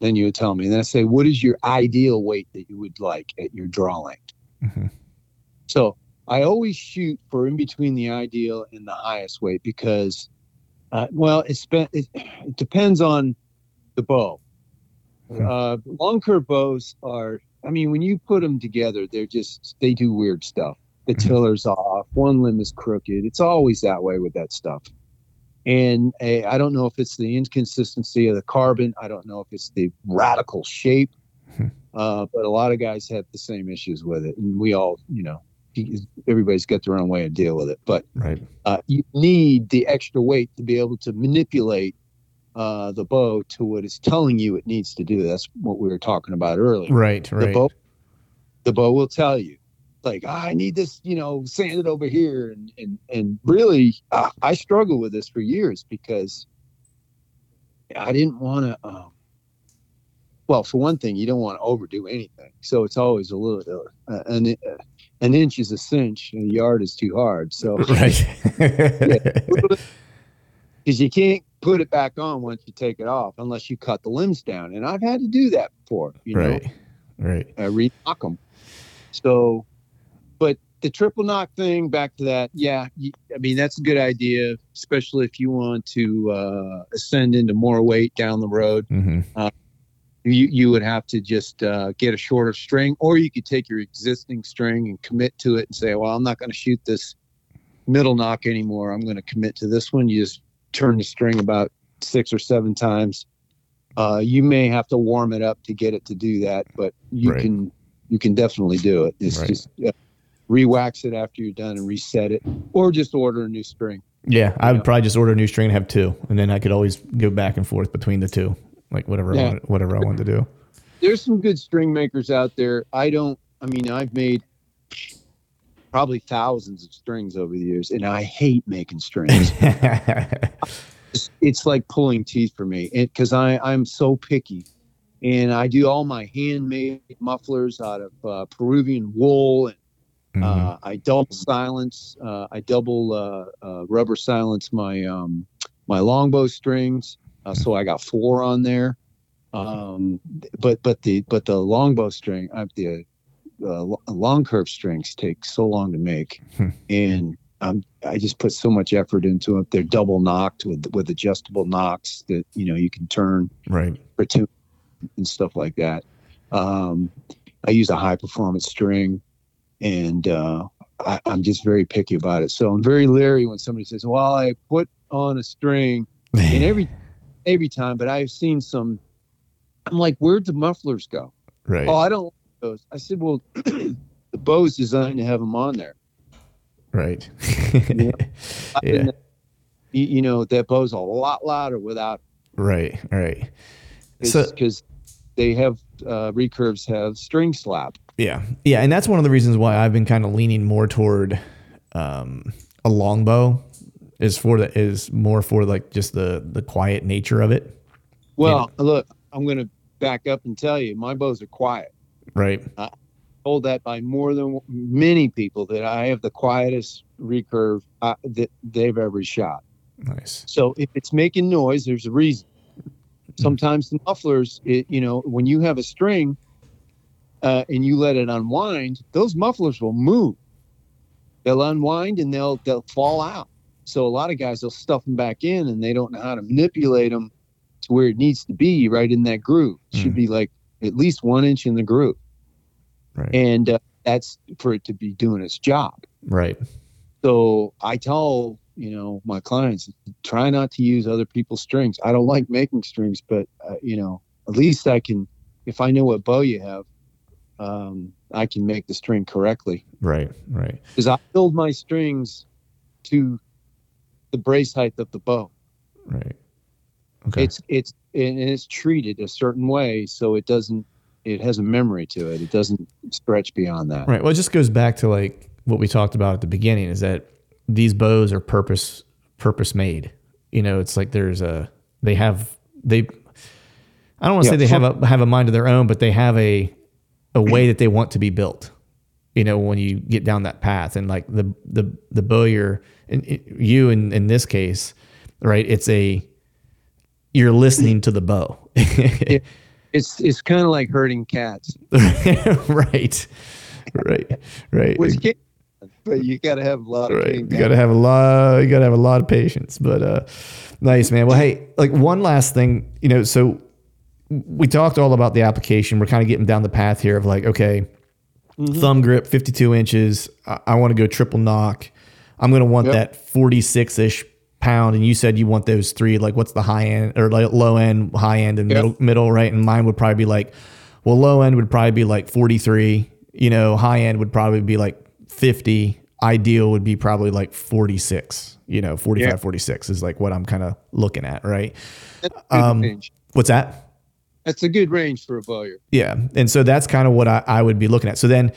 Then you would tell me. And then I say, what is your ideal weight that you would like at your draw length? Mhm. So I always shoot for in between the ideal and the highest weight because, uh, well, it's it, it depends on the bow. Uh, long curve bows are, I mean, when you put them together, they're just they do weird stuff. The tiller's off, one limb is crooked. It's always that way with that stuff. And uh, I don't know if it's the inconsistency of the carbon. I don't know if it's the radical shape. Hmm. Uh, but a lot of guys have the same issues with it, and we all, you know, everybody's got their own way to deal with it. But Right. uh, you need the extra weight to be able to manipulate uh, the bow to what it's telling you it needs to do. That's what we were talking about earlier. Right. right. The bow, the bow will tell you, like, "Ah, I need this, you know, sanded over here, and and and really, uh, I struggle with this for years because I didn't want to. Um, well, for one thing, you don't want to overdo anything, so it's always a little uh, an uh, an inch is a cinch, and a yard is too hard. So Right. because you can't put it back on once you take it off unless you cut the limbs down. And I've had to do that before, you know, right. Right. uh, re-nock them. So, but the triple nock thing, back to that, yeah, I mean that's a good idea, especially if you want to uh, ascend into more weight down the road. hmm You you would have to just uh, get a shorter string, or you could take your existing string and commit to it and say, well, I'm not going to shoot this middle nock anymore. I'm going to commit to this one. You just turn the string about six or seven times. Uh, you may have to warm it up to get it to do that, but you Right. can you can definitely do it. It's Right. just uh, re-wax it after you're done and reset it, or just order a new string. Yeah, I would Yeah. probably just order a new string and have two, and then I could always go back and forth between the two, like whatever I wanted, whatever I want to do. There's some good string makers out there. I don't. I mean, I've made probably thousands of strings over the years, and I hate making strings. it's, like pulling teeth for me because I I'm so picky, and I do all my handmade mufflers out of uh, Peruvian wool, and Mhm. uh, I double silence, uh, I double uh, uh, rubber silence my um, my longbow strings, uh, so I got four on there. Um, but but the but the longbow string, the uh, long curve strings take so long to make, Hmm. and um, I just put so much effort into it. They're double nocked with with adjustable nocks that you know you can turn right. for two and stuff like that. Um, I use a high performance string, and uh, I, I'm just very picky about it. So I'm very leery when somebody says, "Well, I put on a string," and every every time. But I've seen some. I'm like, "Where'd the mufflers go?" right. Oh, I don't I said, "Well, the bow's designed to have them on there." right. Yeah. I yeah. You, you know that bow's a lot louder without Right. Right. So because they have uh, recurves have string slap. yeah, yeah, and that's one of the reasons why I've been kind of leaning more toward um, a longbow is for the is more for like just the the quiet nature of it. Well, look, I'm going to back up and tell you, my bows are quiet. Right. I, Told that by more than many people that I have the quietest recurve uh, that they've ever shot. Nice. So if it's making noise, there's a reason. Sometimes the mufflers, it, you know, when you have a string, uh, and you let it unwind, those mufflers will move. They'll unwind and they'll they'll fall out. So a lot of guys will stuff them back in, and they don't know how to manipulate them to where it needs to be, right in that groove. It should Mm. be like at least one inch in the groove, Right. and uh, that's for it to be doing its job. right. So I tell you know my clients try not to use other people's strings. I don't like making strings, but uh, you know at least I can if I know what bow you have, um, I can make the string correctly Right. Right. because I build my strings to the brace height of the bow. Right. Okay. It's it's and it's treated a certain way so it doesn't it has a memory to it. It doesn't stretch beyond that. Right. Well, it just goes back to like what we talked about at the beginning is that these bows are purpose purpose made. You know, it's like there's a they have they I don't want to Yeah, say they for- have a have a mind of their own, but they have a a way that they want to be built. You know, when you get down that path and like the the the bow you're and it- you in in this case, right? It's a you're listening to the bow. It's it's kind of like herding cats. right. Right. Right. Which can, but you got to have a lot of right you gotta have a lot you gotta have a lot of patience but uh nice man well hey like one last thing you know so we talked all about the application we're kind of getting down the path here of like okay thumb grip 52 inches i, I want to go triple nock i'm going to want Yep. that 46ish pound and you said you want those three like what's the high end or like low end high end and Yep. middle middle right and mine would probably be like well low end would probably be like 43 you know high end would probably be like 50 ideal would be probably like 46 you know 45 Yeah. 46 is like what i'm kind of looking at right That's a good um, range. what's that That's a good range for a buyer yeah. And so that's kind of what I, I would be looking at. So then,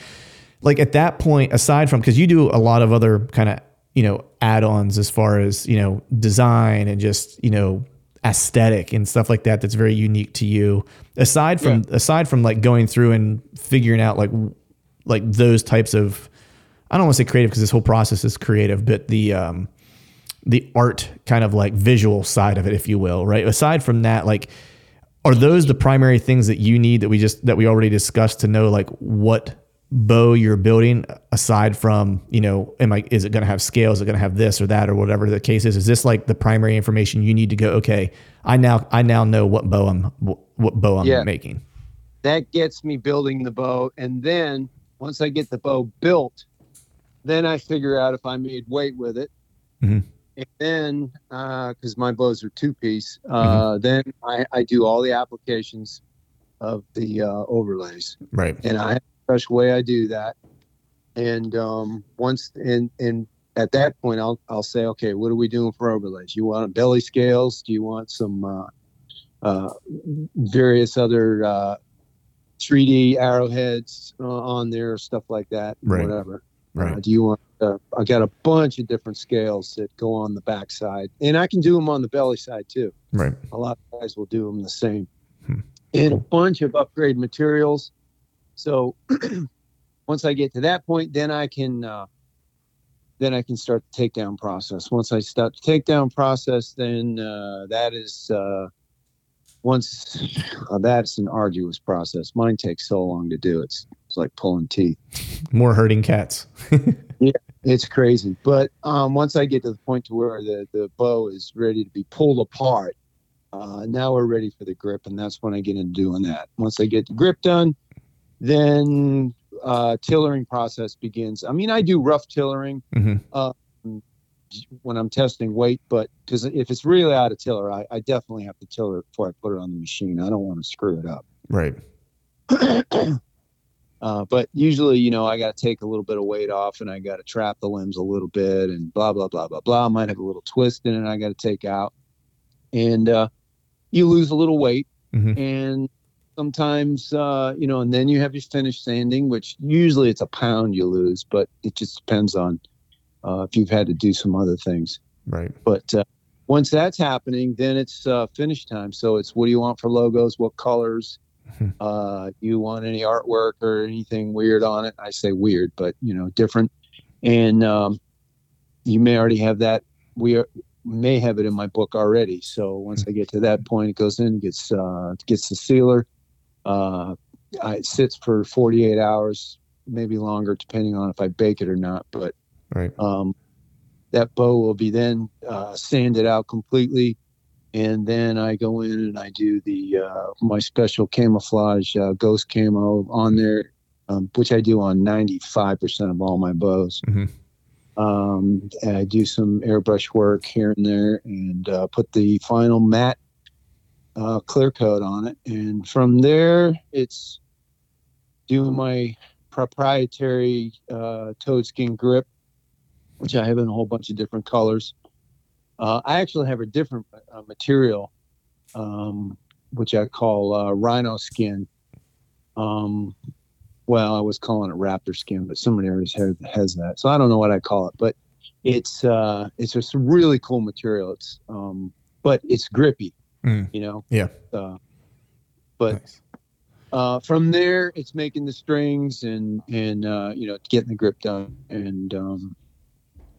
like at that point, aside from, because you do a lot of other kind of, you know, add ons as far as, you know, design and just, you know, aesthetic and stuff like that that's very unique to you. Aside from, aside from like going through and figuring out like, like those types of, I don't want to say creative because this whole process is creative, but the, um, the art kind of like visual side of it, if you will, right? Aside from that, like, are those the primary things that you need that we just that we already discussed to know like what bow you're building aside from you know am i is it going to have scale is it going to have this or that or whatever the case is is this like the primary information you need to go okay i now i now know what bow i'm what bow i'm Yeah. making That gets me building the bow, and then once I get the bow built, then I figure out if I made weight with it. Mhm. And then, because my bows are two piece, uh, then I, I do all the applications of the uh, overlays. right and I special way I do that. And um, once and and at that point, I'll I'll say, okay, what are we doing for overlays? You want belly scales? Do you want some uh, uh, various other uh, 3D arrowheads uh, on there, stuff like that, Right. whatever. right Uh, do you want? Uh, I got a bunch of different scales that go on the back side, and I can do them on the belly side too right a lot of guys will do them the same Hmm. and a bunch of upgrade materials so once i get to that point then i can uh, then i can start the takedown process once i start the takedown process then uh, that is uh, once uh, that's an arduous process mine takes so long to do it's, it's like pulling teeth more herding cats yeah, it's crazy. But um, once I get to the point to where the, the bow is ready to be pulled apart, uh, now we're ready for the grip, and that's when I get into doing that. Once I get the grip done, then uh, tillering process begins. I mean, I do rough tillering Mhm. when I'm testing weight, but because if it's really out of tiller, I, I definitely have to tiller it before I put it on the machine. I don't want to screw it up. right Uh, but usually, you know, I got to take a little bit of weight off and I got to trap the limbs a little bit and blah, blah, blah, blah, blah. I might have a little twist in it I got to take out. And uh, you lose a little weight. Mhm. And sometimes, uh, you know, and then you have your finish sanding, which usually it's a pound you lose, but it just depends on uh, if you've had to do some other things. right But uh, once that's happening, then it's uh, finish time. So it's what do you want for logos? What colors? Mhm. Uh, do you want any artwork or anything weird on it? I say weird, but you know, different. And um, you may already have that. We are, may have it in my book already. So once I get to that point, it goes in, gets uh, gets the sealer, uh, it sits for 48 hours, maybe longer, depending on if I bake it or not. But Right. um, that bow will be then uh, sanded out completely, and then I go in and I do the uh, my special camouflage uh, ghost camo on there, um, which I do on 95% of all my bows. Mhm. Um, I do some airbrush work here and there, and uh, put the final matte uh, clear coat on it, and from there it's doing my proprietary uh, toad skin grip, which I have in a whole bunch of different colors. Uh, I actually have a different uh, material, um, which I call uh, rhino skin. Um, well, I was calling it raptor skin, but somebody already has, has that, so I don't know what I call it. But it's uh, it's just a really cool material. It's um, but it's grippy, Mm. you know. Yeah. Uh, but Nice. uh, from there, it's making the strings and and uh, you know getting the grip done, and um,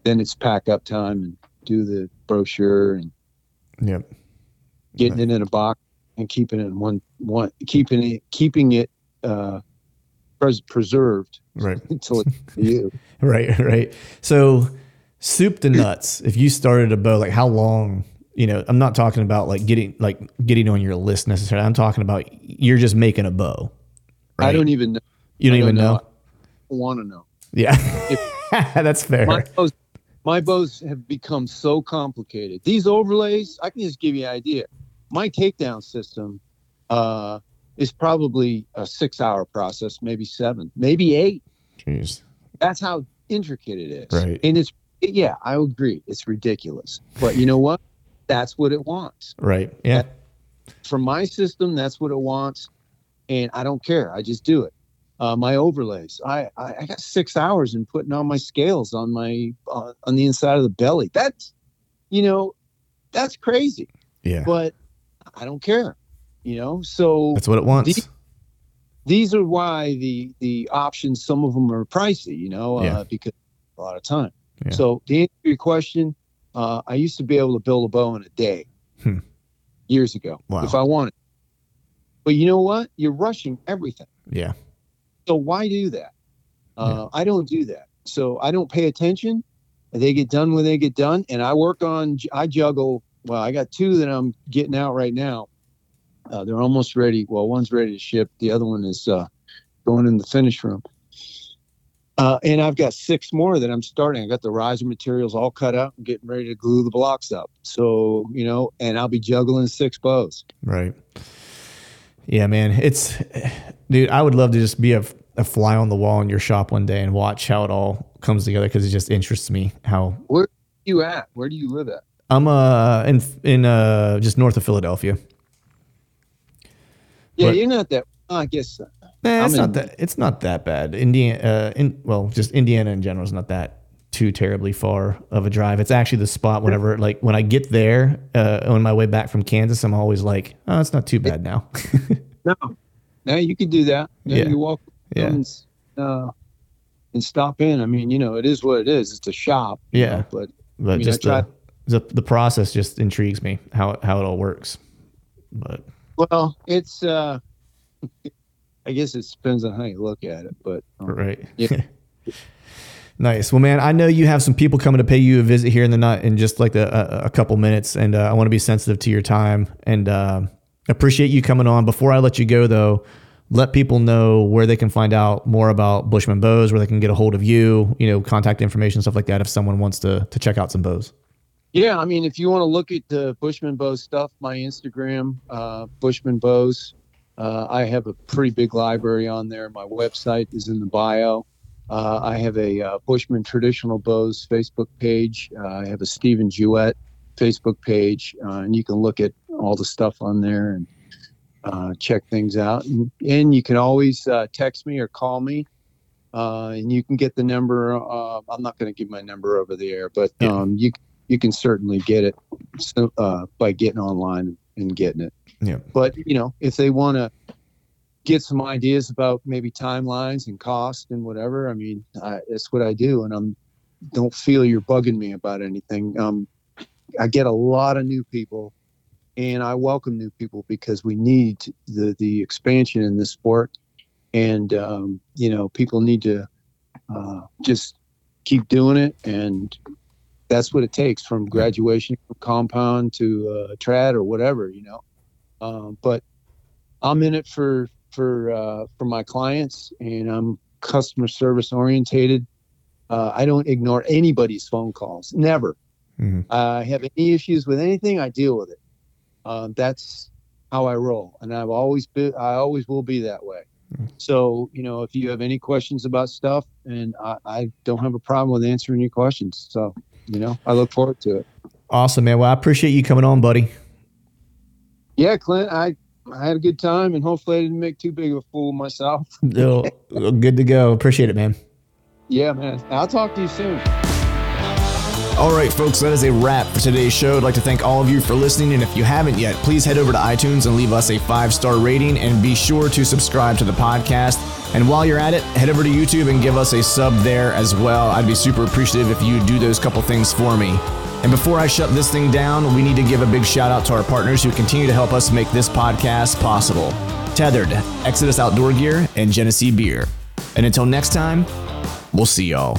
then it's pack up time and do the brochure and Yep. getting it in a box and keeping it in one one keeping it keeping it uh, pres- preserved Right. until it's you. Right, right. So, soup to nuts. If you started a bow, like how long? You know, I'm not talking about like getting like getting on your list necessarily. I'm talking about you're just making a bow. I don't even know. You don't I even know. want to know. Yeah, that's fair. My bows, my bows have become so complicated. These overlays, I can just give you an idea. My takedown system uh, is probably a six-hour process, maybe seven, maybe eight. Jeez. That's how intricate it is. Right. And it's yeah, I agree. It's ridiculous. But you know what? That's what it wants. Right. Yeah. For my system, that's what it wants, and I don't care. I just do it. Uh, my overlays. I, I I got six hours in putting on my scales on my uh, on the inside of the belly. That's you know, that's crazy. Yeah. But I don't care. You know, so That's what it wants. The- these are why the the options some of them are pricey you know Yeah. uh, because a lot of time Yeah. so to answer to your question uh, i used to be able to build a bow in a day Hmm. years ago Wow. if i wanted. But you know what? You're rushing everything. Yeah. so why do that? Uh, i don't do that. So i don't pay attention. They get done when they get done and i work on i juggle well i got two that i'm getting out right now. Uh, they're almost ready. Well one's ready to ship. The other one is uh, going in the finish room uh, and i've got six more that i'm starting i got the riser materials all cut out and getting ready to glue the blocks up so you know and i'll be juggling six bows Right. Yeah, man. It's, dude, I would love to just be a, a fly on the wall in your shop one day and watch how it all comes together because it just interests me how where are you at where do you live at I'm uh in in uh just north of Philadelphia. yeah But- you're not that i guess uh, Eh, it's I'm not that it's not that bad. Indiana, uh, in well, just Indiana in general is not that too terribly far of a drive. It's actually the spot whenever like when I get there uh, on my way back from Kansas, I'm always like, oh, it's not too bad now. No, no, you can do that. Yeah, Yeah. you walk Yeah. and, uh, and stop in. I mean, you know, it is what it is. It's a shop. you Yeah. know, but but I mean, just the, the the process just intrigues me how it- how it all works. But well, it's. uh I guess it depends on how you look at it, but um, right, Yeah. nice. Well, man, I know you have some people coming to pay you a visit here in the night in just like a, a, a couple minutes, and uh, I want to be sensitive to your time and uh, appreciate you coming on. Before I let you go, though, let people know where they can find out more about Bushmen Bows, where they can get a hold of you, you know, contact information, stuff like that. If someone wants to to check out some bows. Yeah, I mean, if you want to look at the Bushmen Bow stuff, my Instagram, uh, Bushmen Bows, uh, I have a pretty big library on there. My website is in the bio. Uh, I have a uh, Bushmen Traditional Bows Facebook page. Uh, I have a Stephen Jewett Facebook page, uh, and you can look at all the stuff on there and uh, check things out. And, and you can always uh, text me or call me. Uh, and you can get the number. Uh, I'm not going to give my number over the air, but Yeah. um, you you can certainly get it so, uh, by getting online and getting it. Yeah. But you know, if they want to get some ideas about maybe timelines and cost and whatever, I mean, I, that's what I do, and I'm don't feel you're bugging me about anything. Um, I get a lot of new people, and I welcome new people because we need the the expansion in this sport. and um, you know people need to uh, just keep doing it and that's what it takes from graduation from compound to uh, trad or whatever you know um, but i'm in it for for uh, for my clients and i'm customer service orientated uh, i don't ignore anybody's phone calls never Mhm. i have any issues with anything i deal with it uh, that's how i roll and i've always been i always will be that way so, you know, if you have any questions about stuff, and I, I don't have a problem with answering your questions. So, you know, I look forward to it. Awesome, man. Well, I appreciate you coming on, buddy. Yeah, Clint, I, I had a good time, and hopefully I didn't make too big of a fool of myself. No, good to go. Appreciate it, man. Yeah, man. I'll talk to you soon. All right, folks, that is a wrap for today's show. I'd like to thank all of you for listening. And if you haven't yet, please head over to iTunes and leave us a five star rating and be sure to subscribe to the podcast. And while you're at it, head over to YouTube and give us a sub there as well. I'd be super appreciative if you do those couple things for me. And before I shut this thing down, we need to give a big shout out to our partners who continue to help us make this podcast possible Tethrd, Exodus Outdoor Gear, and Genesee Beer. And until next time, we'll see y'all.